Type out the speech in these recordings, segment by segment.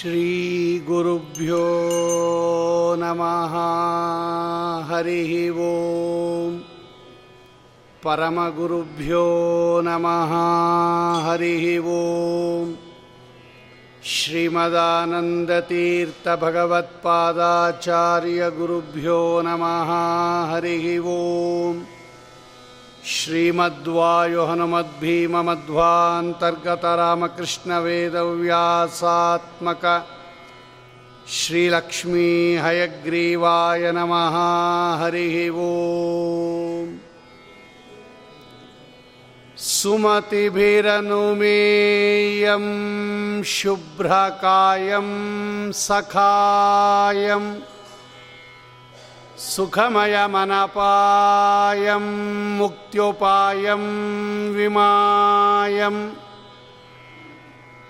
श्रीगुरुभ्यो नमः हरिः ओम् परमगुरुभ्यो नमः हरिः ओम् श्रीमदानन्दतीर्थभगवत्पादाचार्यगुरुभ्यो नमः हरिः ओम् श्रीमद्वायुहनुमद्भीममध्वान्तर्गतरामकृष्णवेदव्यासात्मक श्रीलक्ष्मीहयग्रीवाय नमः हरिः ओम् सुमतिभिरनुमेयं शुभ्रकायं सखायम् सुखमयमनपायं मुक्त्योपायं विमायं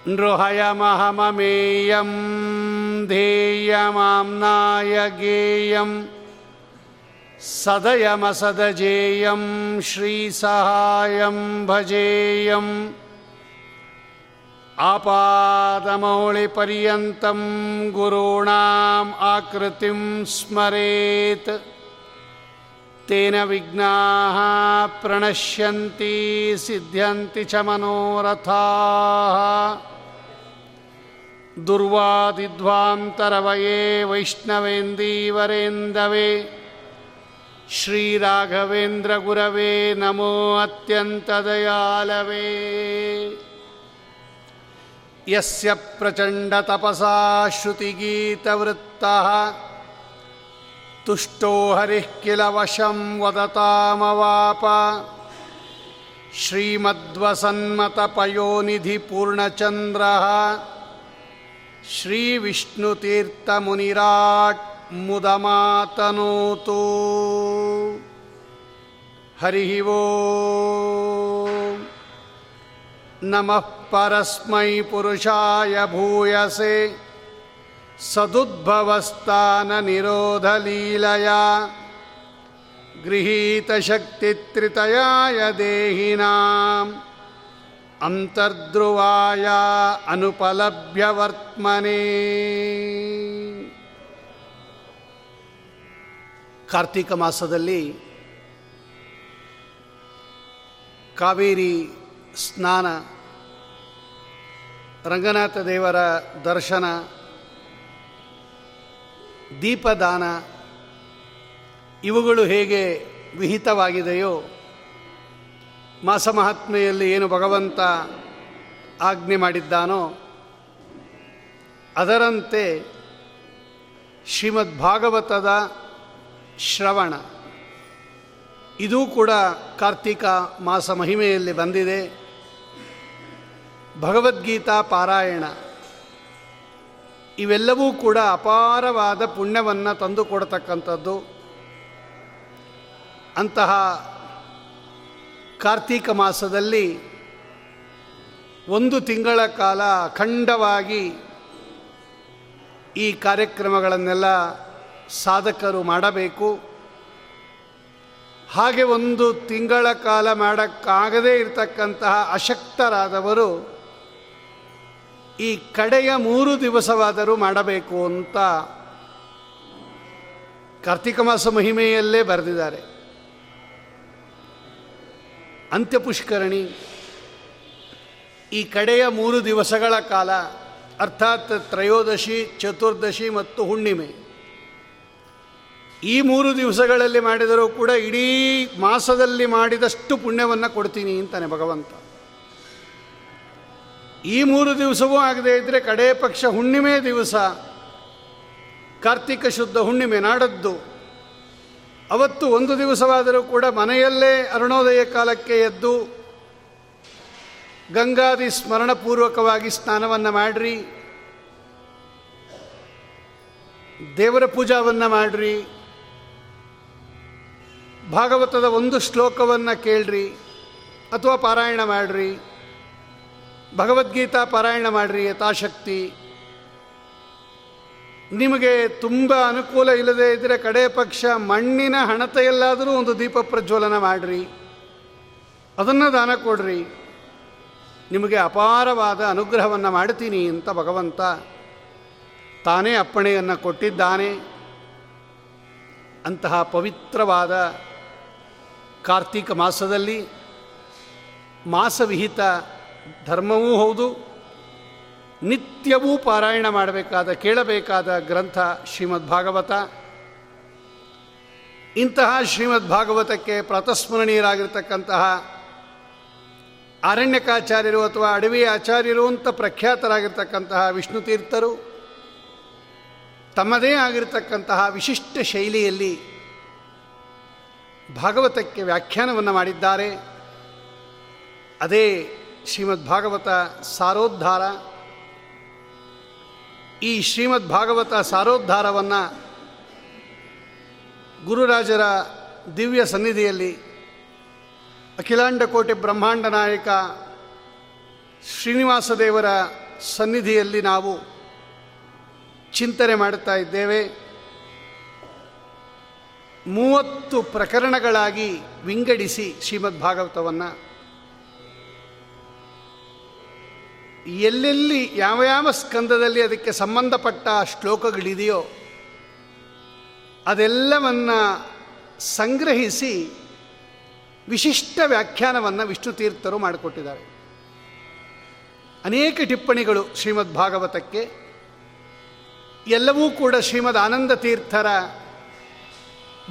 नृहयमहममेयं ध्येयमाम्नाय गेयं सदयमसदजेयं श्रीसहायं भजेयम् आपादमौलिपर्यन्तं गुरूणाम् आकृतिं स्मरेत् तेन विघ्नाः प्रणश्यन्ति सिद्ध्यन्ति च मनोरथाः दुर्वादिध्वान्तरवये वैष्णवेन्दीवरेन्दवे श्रीराघवेन्द्रगुरवे नमो अत्यन्तदयालवे यस्य प्रचण्डतपसा श्रुतिगीतवृत्तः तुष्टो हरिः किल वशं वदतामवाप श्रीमद्वसन्मतपयोनिधिपूर्णचन्द्रः श्रीविष्णुतीर्थमुनिराट् मुदमातनोतु हरिः वो नमः परस्मै पुरुषाय भूयसे सदुद्भवस्थाननिरोधलीलया गृहीतशक्तित्रितयाय देहिनाम् ಅಂತರ್ಧ್ರುವಾಯ ಅನುಪಲಭ್ಯವರ್ತ್ಮನೆ ಕಾರ್ತಿಕ ಮಾಸದಲ್ಲಿ ಕಾವೇರಿ ಸ್ನಾನ, ರಂಗನಾಥ ದೇವರ ದರ್ಶನ, ದೀಪದಾನ, ಇವುಗಳು ಹೇಗೆ ವಿಹಿತವಾಗಿದೆಯೋ ಮಾಸ ಮಹಾತ್ಮೆಯಲ್ಲಿ ಏನು ಭಗವಂತ ಆಜ್ಞೆ ಮಾಡಿದ್ದಾನೋ, ಅದರಂತೆ ಶ್ರೀಮದ್ ಭಾಗವತದ ಶ್ರವಣ. ಇದೂ ಕೂಡ ಕಾರ್ತಿಕ ಮಾಸ ಮಹಿಮೆಯಲ್ಲಿ ಬಂದಿದೆ. ಭಗವದ್ಗೀತಾ ಪಾರಾಯಣ. ಇವೆಲ್ಲವೂ ಕೂಡ ಅಪಾರವಾದ ಪುಣ್ಯವನ್ನು ತಂದುಕೊಡ್ತಕ್ಕಂಥದ್ದು. ಅಂತಹ ಕಾರ್ತೀಕ ಮಾಸದಲ್ಲಿ ಒಂದು ತಿಂಗಳ ಕಾಲ ಅಖಂಡವಾಗಿ ಈ ಕಾರ್ಯಕ್ರಮಗಳನ್ನೆಲ್ಲ ಸಾಧಕರು ಮಾಡಬೇಕು. ಹಾಗೆ ಒಂದು ತಿಂಗಳ ಕಾಲ ಮಾಡೋಕ್ಕಾಗದೇ ಇರತಕ್ಕಂತಹ ಅಶಕ್ತರಾದವರು ಈ ಕಡೆಯ ಮೂರು ದಿವಸವಾದರೂ ಮಾಡಬೇಕು ಅಂತ ಕಾರ್ತಿಕ ಮಾಸ ಮಹಿಮೆಯಲ್ಲೇ ಬರೆದಿದ್ದಾರೆ. ಅಂತ್ಯಪುಷ್ಕರಣಿ ಈ ಕಡೆಯ ಮೂರು ದಿವಸಗಳ ಕಾಲ, ಅರ್ಥಾತ್ ತ್ರಯೋದಶಿ, ಚತುರ್ದಶಿ ಮತ್ತು ಹುಣ್ಣಿಮೆ. ಈ ಮೂರು ದಿವಸಗಳಲ್ಲಿ ಮಾಡಿದರೂ ಕೂಡ ಇಡೀ ಮಾಸದಲ್ಲಿ ಮಾಡಿದಷ್ಟು ಪುಣ್ಯವನ್ನು ಕೊಡ್ತೀನಿ ಅಂತಾನೆ ಭಗವಂತ. ಈ ಮೂರು ದಿವಸವೂ ಆಗದೇ ಇದ್ದರೆ ಕಡೇ ಪಕ್ಷ ಹುಣ್ಣಿಮೆ ದಿವಸ. ಕಾರ್ತಿಕ ಶುದ್ಧ ಹುಣ್ಣಿಮೆ ನಾಡದ್ದು. ಅವತ್ತು ಒಂದು ದಿವಸವಾದರೂ ಕೂಡ ಮನೆಯಲ್ಲೇ ಅರುಣೋದಯ ಕಾಲಕ್ಕೆ ಎದ್ದು ಗಂಗಾದಿ ಸ್ಮರಣಪೂರ್ವಕವಾಗಿ ಸ್ನಾನವನ್ನು ಮಾಡಿರಿ. ದೇವರ ಪೂಜಾವನ್ನು ಮಾಡಿರಿ. ಭಾಗವತದ ಒಂದು ಶ್ಲೋಕವನ್ನು ಕೇಳ್ರಿ. ಅಥವಾ ಪಾರಾಯಣ ಮಾಡಿರಿ. ಭಗವದ್ಗೀತಾ ಪಾರಾಯಣ ಮಾಡಿರಿ ಯಥಾಶಕ್ತಿ. ನಿಮಗೆ ತುಂಬ ಅನುಕೂಲ ಇಲ್ಲದೆ ಇದ್ದರೆ ಕಡೆ ಪಕ್ಷ ಮಣ್ಣಿನ ಹಣತೆಯಲ್ಲಾದರೂ ಒಂದು ದೀಪ ಪ್ರಜ್ವಲನ ಮಾಡಿರಿ. ಅದನ್ನು ದಾನ ಕೊಡ್ರಿ. ನಿಮಗೆ ಅಪಾರವಾದ ಅನುಗ್ರಹವನ್ನು ಮಾಡ್ತೀನಿ ಅಂತ ಭಗವಂತ ತಾನೇ ಅಪ್ಪಣೆಯನ್ನು ಕೊಟ್ಟಿದ್ದಾನೆ. ಅಂತಹ ಪವಿತ್ರವಾದ ಕಾರ್ತೀಕ ಮಾಸದಲ್ಲಿ ಮಾಸವಿಹಿತ ಧರ್ಮವೂ ಹೌದು, ನಿತ್ಯವೂ ಪಾರಾಯಣ ಮಾಡಬೇಕಾದ, ಕೇಳಬೇಕಾದ ಗ್ರಂಥ ಶ್ರೀಮದ್ ಭಾಗವತ ಇಂತಹ ಶ್ರೀಮದ್ ಭಾಗವತಕ್ಕೆ ಪ್ರಾತಸ್ಮರಣೀಯರಾಗಿರ್ತಕ್ಕಂತಹ ಅರಣ್ಯಕಾಚಾರ್ಯರು ಅಥವಾ ಅಡವಿ ಆಚಾರ್ಯರು ಅಂತ ಪ್ರಖ್ಯಾತರಾಗಿರ್ತಕ್ಕಂತಹ ವಿಷ್ಣು ತೀರ್ಥರು ತಮ್ಮದೇ ಆಗಿರತಕ್ಕಂತಹ ವಿಶಿಷ್ಟ ಶೈಲಿಯಲ್ಲಿ ಭಾಗವತಕ್ಕೆ ವ್ಯಾಖ್ಯಾನವನ್ನು ಮಾಡಿದ್ದಾರೆ. ಅದೇ ಶ್ರೀಮದ್ ಭಾಗವತ ಸಾರೋದ್ಧಾರ. ಈ ಶ್ರೀಮದ್ ಭಾಗವತ ಸಾರೋದ್ಧಾರವನ್ನು ಗುರುರಾಜರ ದಿವ್ಯ ಸನ್ನಿಧಿಯಲ್ಲಿ ಅಖಿಲಾಂಡ ಕೋಟೆ ಬ್ರಹ್ಮಾಂಡ ನಾಯಕ ಶ್ರೀನಿವಾಸ ದೇವರ ಸನ್ನಿಧಿಯಲ್ಲಿ ನಾವು ಚಿಂತನೆ ಮಾಡುತ್ತಾ ಇದ್ದೇವೆ. ಮೂವತ್ತು ಪ್ರಕರಣಗಳಾಗಿ ವಿಂಗಡಿಸಿ ಶ್ರೀಮದ್ ಭಾಗವತವನ್ನು ಎಲ್ಲೆಲ್ಲಿ ಯಾವ ಯಾವ ಸ್ಕಂದದಲ್ಲಿ ಅದಕ್ಕೆ ಸಂಬಂಧಪಟ್ಟ ಶ್ಲೋಕಗಳಿದೆಯೋ ಅದೆಲ್ಲವನ್ನು ಸಂಗ್ರಹಿಸಿ ವಿಶಿಷ್ಟ ವ್ಯಾಖ್ಯಾನವನ್ನು ವಿಷ್ಣು ತೀರ್ಥರು ಮಾಡಿಕೊಟ್ಟಿದ್ದಾರೆ. ಅನೇಕ ಟಿಪ್ಪಣಿಗಳು ಶ್ರೀಮದ್ ಭಾಗವತಕ್ಕೆ, ಎಲ್ಲವೂ ಕೂಡ ಶ್ರೀಮದ್ ಆನಂದ ತೀರ್ಥರ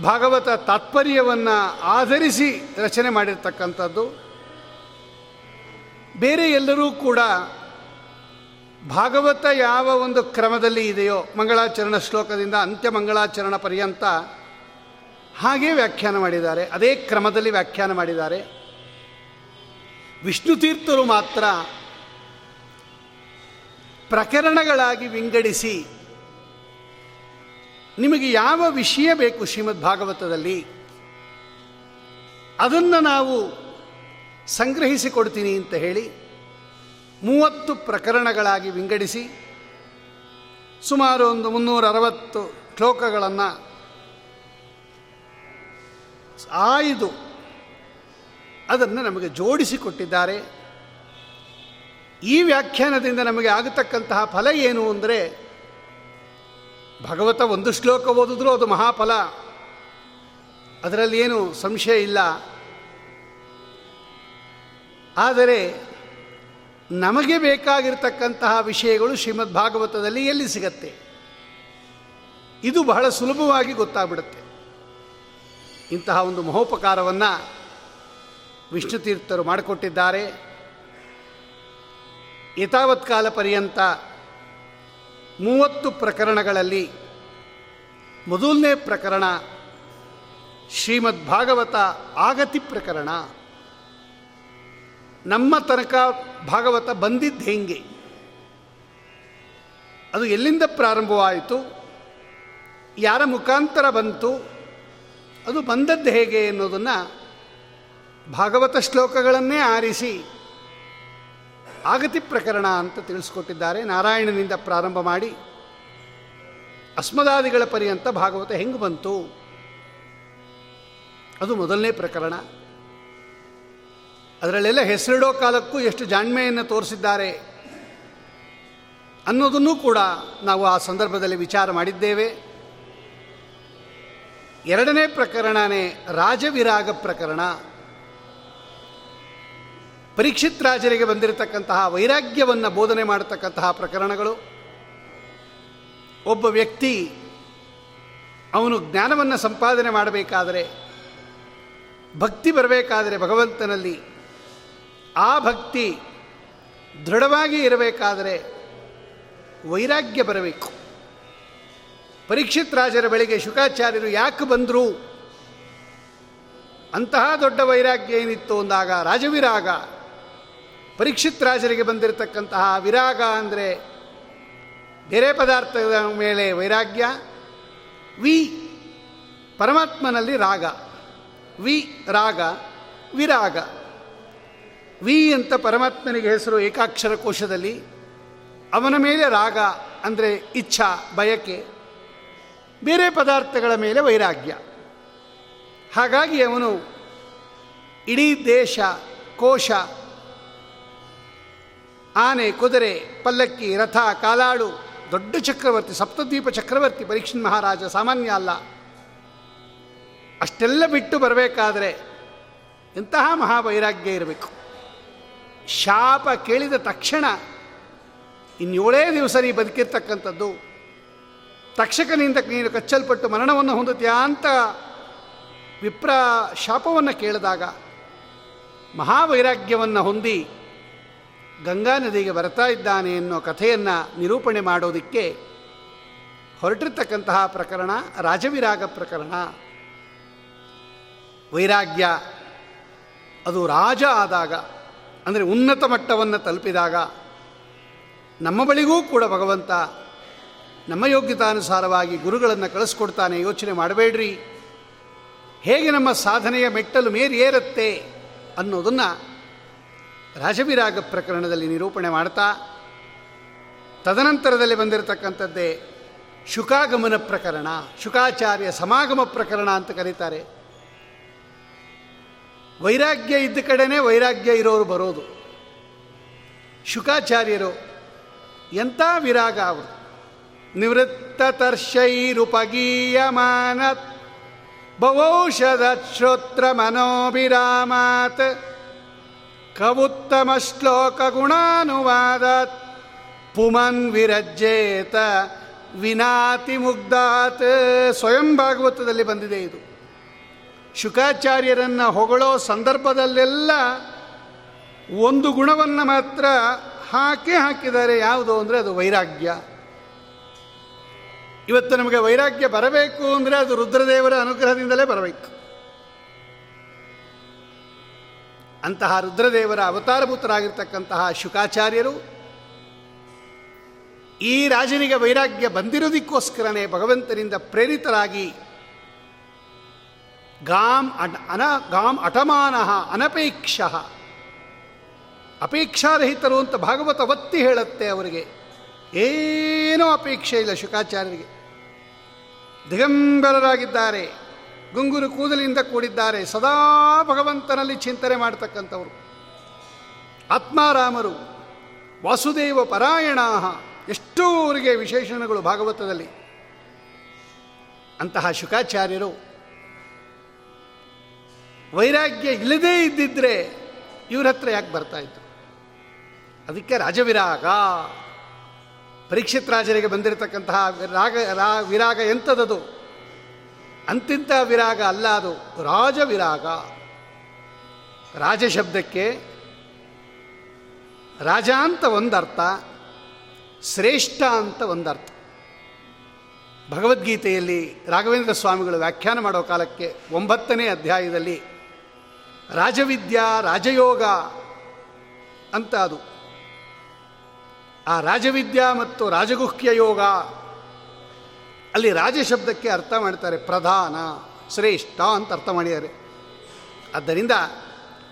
ಭಾಗವತ ತಾತ್ಪರ್ಯವನ್ನು ಆಧರಿಸಿ ರಚನೆ ಮಾಡಿರ್ತಕ್ಕಂಥದ್ದು. ಬೇರೆ ಎಲ್ಲರೂ ಕೂಡ ಭಾಗವತ ಯಾವ ಒಂದು ಕ್ರಮದಲ್ಲಿ ಇದೆಯೋ ಮಂಗಳಾಚರಣ ಶ್ಲೋಕದಿಂದ ಅಂತ್ಯ ಮಂಗಳಾಚರಣ ಪರ್ಯಂತ ಹಾಗೇ ವ್ಯಾಖ್ಯಾನ ಮಾಡಿದ್ದಾರೆ. ಅದೇ ಕ್ರಮದಲ್ಲಿ ವ್ಯಾಖ್ಯಾನ ಮಾಡಿದ್ದಾರೆ. ವಿಷ್ಣು ತೀರ್ಥರು ಮಾತ್ರ ಪ್ರಕರಣಗಳಾಗಿ ವಿಂಗಡಿಸಿ ನಿಮಗೆ ಯಾವ ವಿಷಯ ಬೇಕು ಶ್ರೀಮದ್ ಭಾಗವತದಲ್ಲಿ? ಅದನ್ನು ನಾವು ಸಂಗ್ರಹಿಸಿಕೊಡ್ತೀನಿ ಅಂತ ಹೇಳಿ ಮೂವತ್ತು ಪ್ರಕರಣಗಳಾಗಿ ವಿಂಗಡಿಸಿ ಸುಮಾರು ಒಂದು ಮುನ್ನೂರ ಅರವತ್ತು ಶ್ಲೋಕಗಳನ್ನು ಆಯ್ದು ಅದನ್ನು ನಮಗೆ ಜೋಡಿಸಿಕೊಟ್ಟಿದ್ದಾರೆ. ಈ ವ್ಯಾಖ್ಯಾನದಿಂದ ನಮಗೆ ಆಗತಕ್ಕಂತಹ ಫಲ ಏನು ಅಂದರೆ ಭಗವತ ಒಂದು ಶ್ಲೋಕ ಓದಿದ್ರೂ ಅದು ಮಹಾಫಲ. ಅದರಲ್ಲಿ ಏನು ಸಂಶಯ ಇಲ್ಲ. ಆದರೆ ನಮಗೆ ಬೇಕಾಗಿರ್ತಕ್ಕಂತಹ ವಿಷಯಗಳು ಶ್ರೀಮದ್ ಭಾಗವತದಲ್ಲಿ ಎಲ್ಲಿ ಸಿಗತ್ತೆ? ಇದು ಬಹಳ ಸುಲಭವಾಗಿ ಗೊತ್ತಾಗ್ಬಿಡುತ್ತೆ. ಇಂತಹ ಒಂದು ಮಹೋಪಕಾರವನ್ನು ವಿಷ್ಣು ತೀರ್ಥರು ಮಾಡಿಕೊಟ್ಟಿದ್ದಾರೆ. ಯಥಾವತ್ ಕಾಲ ಪರ್ಯಂತ ಮೂವತ್ತು ಪ್ರಕರಣಗಳಲ್ಲಿ ಮೊದಲನೇ ಪ್ರಕರಣ ಶ್ರೀಮದ್ ಭಾಗವತ ಆಗತಿ ಪ್ರಕರಣ. ನಮ್ಮ ತನಕ ಭಾಗವತ ಬಂದಿದ್ದು ಹೆಂಗೆ? ಅದು ಎಲ್ಲಿಂದ ಪ್ರಾರಂಭವಾಯಿತು? ಯಾರ ಮುಖಾಂತರ ಬಂತು? ಅದು ಬಂದದ್ದು ಹೇಗೆ ಅನ್ನೋದನ್ನು ಭಾಗವತ ಶ್ಲೋಕಗಳನ್ನೇ ಆರಿಸಿ ಆಗತಿ ಪ್ರಕರಣ ಅಂತ ತಿಳಿಸ್ಕೊಟ್ಟಿದ್ದಾರೆ. ನಾರಾಯಣನಿಂದ ಪ್ರಾರಂಭ ಮಾಡಿ ಅಸ್ಮದಾದಿಗಳ ಪರ್ಯಂತ ಭಾಗವತ ಹೆಂಗೆ ಬಂತು? ಅದು ಮೊದಲನೇ ಪ್ರಕರಣ. ಅದರಲ್ಲೆಲ್ಲ ಹೆಸರಿಡೋ ಕಾಲಕ್ಕೂ ಎಷ್ಟು ಜಾಣ್ಮೆಯನ್ನು ತೋರಿಸಿದ್ದಾರೆ ಅನ್ನೋದನ್ನು ಕೂಡ ನಾವು ಆ ಸಂದರ್ಭದಲ್ಲಿ ವಿಚಾರ ಮಾಡಿದ್ದೇವೆ. ಎರಡನೇ ಪ್ರಕರಣನೇ ರಾಜವಿರಾಗ ಪ್ರಕರಣ. ಪರೀಕ್ಷಿತ್ ರಾಜರಿಗೆ ಬಂದಿರತಕ್ಕಂತಹ ವೈರಾಗ್ಯವನ್ನು ಬೋಧನೆ ಮಾಡತಕ್ಕಂತಹ ಪ್ರಕರಣಗಳು. ಒಬ್ಬ ವ್ಯಕ್ತಿ ಅವನು ಜ್ಞಾನವನ್ನು ಸಂಪಾದನೆ ಮಾಡಬೇಕಾದರೆ, ಭಕ್ತಿ ಬರಬೇಕಾದರೆ ಭಗವಂತನಲ್ಲಿ ಆ ಭಕ್ತಿ ದೃಢವಾಗಿ ಇರಬೇಕಾದರೆ ವೈರಾಗ್ಯ ಬರಬೇಕು. ಪರೀಕ್ಷಿತ್ ರಾಜರ ಬಳಿಗೆ ಶುಕಾಚಾರ್ಯರು ಯಾಕೆ ಬಂದರು? ಅಂತಹ ದೊಡ್ಡ ವೈರಾಗ್ಯ ಏನಿತ್ತು ಅಂದಾಗ ರಾಜವಿರಾಗ. ಪರೀಕ್ಷಿತ್ ರಾಜರಿಗೆ ಬಂದಿರತಕ್ಕಂತಹ ವಿರಾಗ ಅಂದರೆ ಬೇರೆ ಪದಾರ್ಥದ ಮೇಲೆ ವೈರಾಗ್ಯ, ವಿ ಪರಮಾತ್ಮನಲ್ಲಿ ರಾಗ, ವಿ ರಾಗ, ವಿರಾಗ. ವಿ ಅಂತ ಪರಮಾತ್ಮನಿಗೆ ಹೆಸರು ಏಕಾಕ್ಷರ ಕೋಶದಲ್ಲಿ ಅವನ ಮೇಲೆ ರಾಗ, ಅಂದರೆ ಇಚ್ಛಾ, ಬಯಕೆ, ಬೇರೆ ಪದಾರ್ಥಗಳ ಮೇಲೆ ವೈರಾಗ್ಯ. ಹಾಗಾಗಿ ಅವನು ಇಡೀ ದೇಶ, ಕೋಶ, ಆನೆ, ಕುದುರೆ, ಪಲ್ಲಕ್ಕಿ, ರಥ, ಕಾಲಾಳು, ದೊಡ್ಡ ಚಕ್ರವರ್ತಿ, ಸಪ್ತದ್ವೀಪ ಚಕ್ರವರ್ತಿ, ಪರೀಕ್ಷನ್ ಮಹಾರಾಜ, ಸಾಮಾನ್ಯ ಅಲ್ಲ. ಅಷ್ಟೆಲ್ಲ ಬಿಟ್ಟು ಬರಬೇಕಾದ್ರೆ ಇಂತಹ ಮಹಾವೈರಾಗ್ಯ ಇರಬೇಕು. ಶಾಪ ಕೇಳಿದ ತಕ್ಷಣ ಇನ್ನೇಳೇ ದಿವಸ ನೀ ಬದುಕಿರ್ತಕ್ಕಂಥದ್ದು. ತಕ್ಷಕನಿಂದ ನೀನು ಕಚ್ಚಲ್ಪಟ್ಟು ಮರಣವನ್ನು ಹೊಂದುತ್ತೀಯಾ ಅಂತ ವಿಪ್ರ ಶಾಪವನ್ನು ಕೇಳಿದಾಗ ಮಹಾವೈರಾಗ್ಯವನ್ನು ಹೊಂದಿ ಗಂಗಾ ನದಿಗೆ ಬರ್ತಾ ಇದ್ದಾನೆ ಎನ್ನುವ ಕಥೆಯನ್ನು ನಿರೂಪಣೆ ಮಾಡೋದಕ್ಕೆ ಹೊರಟಿರ್ತಕ್ಕಂತಹ ಪ್ರಕರಣ ರಾಜವಿರಾಗ ಪ್ರಕರಣ. ವೈರಾಗ್ಯ ಅದು ರಾಜ ಆದಾಗ ಅಂದರೆ ಉನ್ನತ ಮಟ್ಟವನ್ನು ತಲುಪಿದಾಗ ನಮ್ಮ ಬಳಿಗೂ ಕೂಡ ಭಗವಂತ ನಮ್ಮ ಯೋಗ್ಯತಾನುಸಾರವಾಗಿ ಗುರುಗಳನ್ನು ಕಳಿಸ್ಕೊಡ್ತಾನೆ, ಯೋಚನೆ ಮಾಡಬೇಡ್ರಿ. ಹೇಗೆ ನಮ್ಮ ಸಾಧನೆಯ ಮೆಟ್ಟಲು ಮೇರಿ ಏರುತ್ತೆ ಅನ್ನೋದನ್ನು ರಾಜವಿರಾಗ ಪ್ರಕರಣದಲ್ಲಿ ನಿರೂಪಣೆ ಮಾಡ್ತಾ, ತದನಂತರದಲ್ಲಿ ಬಂದಿರತಕ್ಕಂಥದ್ದೇ ಶುಕಾಗಮನ ಪ್ರಕರಣ, ಶುಕಾಚಾರ್ಯ ಸಮಾಗಮ ಪ್ರಕರಣ ಅಂತ ಕರೀತಾರೆ. ವೈರಾಗ್ಯ ಇದ್ದ ಕಡೆನೇ ವೈರಾಗ್ಯ ಇರೋರು ಬರೋದು. ಶುಕಾಚಾರ್ಯರು ಎಂಥ ವಿರಾಗ ಅವರು. ನಿವೃತ್ತ ತರ್ಷೈರುಪಗೀಯಮಾನ ಬವೌಷಧ ಶ್ರೋತ್ರ ಮನೋಭಿರಾಮಾತ್. ಕವುತ್ತಮ ಶ್ಲೋಕ ಗುಣಾನುವಾದಾತ್. ಪುಮನ್ ವಿರಜ್ಜೇತ ವಿನಾತಿ ಮುಗ್ಧಾತ್ ಸ್ವಯಂ ಭಾಗವತದಲ್ಲಿ ಬಂದಿದೆ ಇದು. ಶುಕಾಚಾರ್ಯರನ್ನು ಹೊಗಳೋ ಸಂದರ್ಭದಲ್ಲೆಲ್ಲ ಒಂದು ಗುಣವನ್ನು ಮಾತ್ರ ಹಾಕೇ ಹಾಕಿದ್ದಾರೆ. ಯಾವುದು ಅಂದರೆ ಅದು ವೈರಾಗ್ಯ. ಇವತ್ತು ನಮಗೆ ವೈರಾಗ್ಯ ಬರಬೇಕು ಅಂದರೆ ಅದು ರುದ್ರದೇವರ ಅನುಗ್ರಹದಿಂದಲೇ ಬರಬೇಕು. ಅಂತಹ ರುದ್ರದೇವರ ಅವತಾರಭೂತರಾಗಿರ್ತಕ್ಕಂತಹ ಶುಕಾಚಾರ್ಯರು ಈ ರಾಜನಿಗೆ ವೈರಾಗ್ಯ ಬಂದಿರೋದಕ್ಕೋಸ್ಕರನೇ ಭಗವಂತನಿಂದ ಪ್ರೇರಿತರಾಗಿ ಗಾಂ ಅಟ ಅನ ಗಾಂ ಅಟಮಾನ ಅನಪೇಕ್ಷ. ಅಪೇಕ್ಷಾರಹಿತರು ಅಂತ ಭಾಗವತ ಒತ್ತಿ ಹೇಳುತ್ತೆ ಅವರಿಗೆ. ಏನೂ ಅಪೇಕ್ಷೆ ಇಲ್ಲ ಶುಕಾಚಾರ್ಯರಿಗೆ. ದಿಗಂಬರರಾಗಿದ್ದಾರೆ, ಗುಂಗುರು ಕೂದಲಿಂದ ಕೂಡಿದ್ದಾರೆ, ಸದಾ ಭಗವಂತನಲ್ಲಿ ಚಿಂತನೆ ಮಾಡ್ತಕ್ಕಂಥವರು. ಆತ್ಮಾರಾಮರು, ವಾಸುದೇವ ಪರಾಯಣ ಎಷ್ಟೋ ಅವರಿಗೆ ವಿಶೇಷಣಗಳು ಭಾಗವತದಲ್ಲಿ. ಅಂತಹ ಶುಕಾಚಾರ್ಯರು ವೈರಾಗ್ಯ ಇಲ್ಲದೇ ಇದ್ದಿದ್ರೆ ಇವ್ರ ಹತ್ರ ಯಾಕೆ ಬರ್ತಾ ಇತ್ತು? ಅದಕ್ಕೆ ರಾಜವಿರಾಗ, ಪರೀಕ್ಷಿತ್ ರಾಜರಿಗೆ ಬಂದಿರತಕ್ಕಂತಹ ರಾಗ ರಾ, ವಿರಾಗ ಎಂಥದ್ದು? ಅಂತಿಂತ ವಿರಾಗ ಅಲ್ಲ ಅದು, ರಾಜವಿರಾಗ. ರಾಜ ಶಬ್ದಕ್ಕೆ ರಾಜ ಅಂತ ಒಂದರ್ಥ, ಶ್ರೇಷ್ಠ ಅಂತ ಒಂದರ್ಥ. ಭಗವದ್ಗೀತೆಯಲ್ಲಿ ರಾಘವೇಂದ್ರ ಸ್ವಾಮಿಗಳು ವ್ಯಾಖ್ಯಾನ ಮಾಡೋ ಕಾಲಕ್ಕೆ ಒಂಬತ್ತನೇ ಅಧ್ಯಾಯದಲ್ಲಿ ರಾಜವಿದ್ಯಾ, ರಾಜಯೋಗ ಅಂತ ಅದು. ಆ ರಾಜವಿದ್ಯಾ ಮತ್ತು ರಾಜಗುಹ್ಯ ಯೋಗ, ಅಲ್ಲಿ ರಾಜ ಶಬ್ದಕ್ಕೆ ಅರ್ಥ ಮಾಡ್ತಾರೆ ಪ್ರಧಾನ, ಶ್ರೇಷ್ಠ ಅಂತ ಅರ್ಥ ಮಾಡಿದ್ದಾರೆ ಆದ್ದರಿಂದ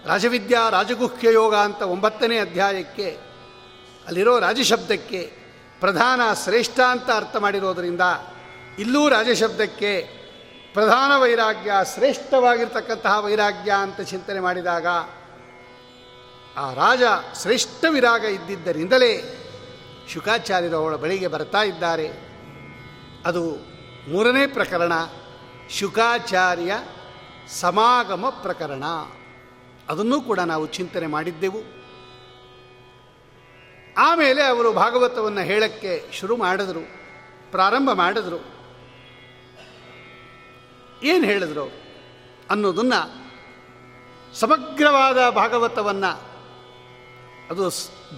ರಾಜವಿದ್ಯಾ, ರಾಜಗುಹ್ಯ ಯೋಗ ಅಂತ ಒಂಬತ್ತನೇ ಅಧ್ಯಾಯಕ್ಕೆ, ಅಲ್ಲಿರೋ ರಾಜಶಬ್ದಕ್ಕೆ ಪ್ರಧಾನ, ಶ್ರೇಷ್ಠ ಅಂತ ಅರ್ಥ ಮಾಡಿರೋದರಿಂದ, ಇಲ್ಲೂ ರಾಜಶಬ್ದಕ್ಕೆ ಪ್ರಧಾನ ವೈರಾಗ್ಯ ಶ್ರೇಷ್ಠವಾಗಿರ್ತಕ್ಕಂತಹ ವೈರಾಗ್ಯ ಅಂತ ಚಿಂತನೆ ಮಾಡಿದಾಗ ಆ ರಾಜ ಶ್ರೇಷ್ಠ ವಿರಾಗ ಇದ್ದಿದ್ದರಿಂದಲೇ ಶುಕಾಚಾರ್ಯರು ಅವಳ ಬಳಿಗೆ ಬರ್ತಾ ಇದ್ದಾರೆ. ಅದು ಮೂರನೇ ಪ್ರಕರಣ ಶುಕಾಚಾರ್ಯ ಸಮಾಗಮ ಪ್ರಕರಣ. ಅದನ್ನೂ ಕೂಡ ನಾವು ಚಿಂತನೆ ಮಾಡಿದ್ದೆವು. ಆಮೇಲೆ ಅವರು ಭಾಗವತವನ್ನು ಹೇಳಕ್ಕೆ ಶುರು ಮಾಡಿದ್ರು, ಪ್ರಾರಂಭ ಮಾಡಿದ್ರು. ಏನು ಹೇಳಿದ್ರು ಅನ್ನೋದನ್ನು ಸಮಗ್ರವಾದ ಭಾಗವತವನ್ನು. ಅದು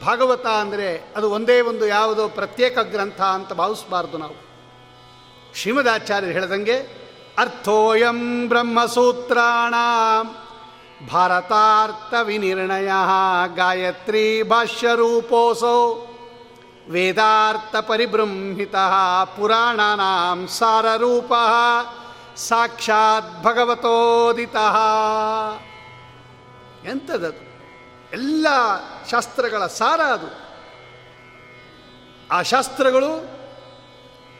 ಭಾಗವತ ಅಂದರೆ ಅದು ಒಂದೇ ಒಂದು ಯಾವುದೋ ಪ್ರತ್ಯೇಕ ಗ್ರಂಥ ಅಂತ ಭಾವಿಸಬಾರ್ದು ನಾವು. ಶ್ರೀಮದಾಚಾರ್ಯರು ಹೇಳಿದಂಗೆ ಅರ್ಥೋಯಂ ಬ್ರಹ್ಮಸೂತ್ರಾಣ ಭಾರತಾರ್ಥ ವಿನಿರ್ಣಯ ಗಾಯತ್ರಿ ಭಾಷ್ಯರೂಪೋಸೋ ವೇದಾರ್ಥ ಪರಿಬೃಂಹಿತ ಪುರಾಣಾನಾಂ ಸಾರರೂಪ ಸಾಕ್ಷಾತ್ ಭಗವತೋದಿತ. ಎಂಥದದು? ಎಲ್ಲ ಶಾಸ್ತ್ರಗಳ ಸಾರ ಅದು. ಆ ಶಾಸ್ತ್ರಗಳು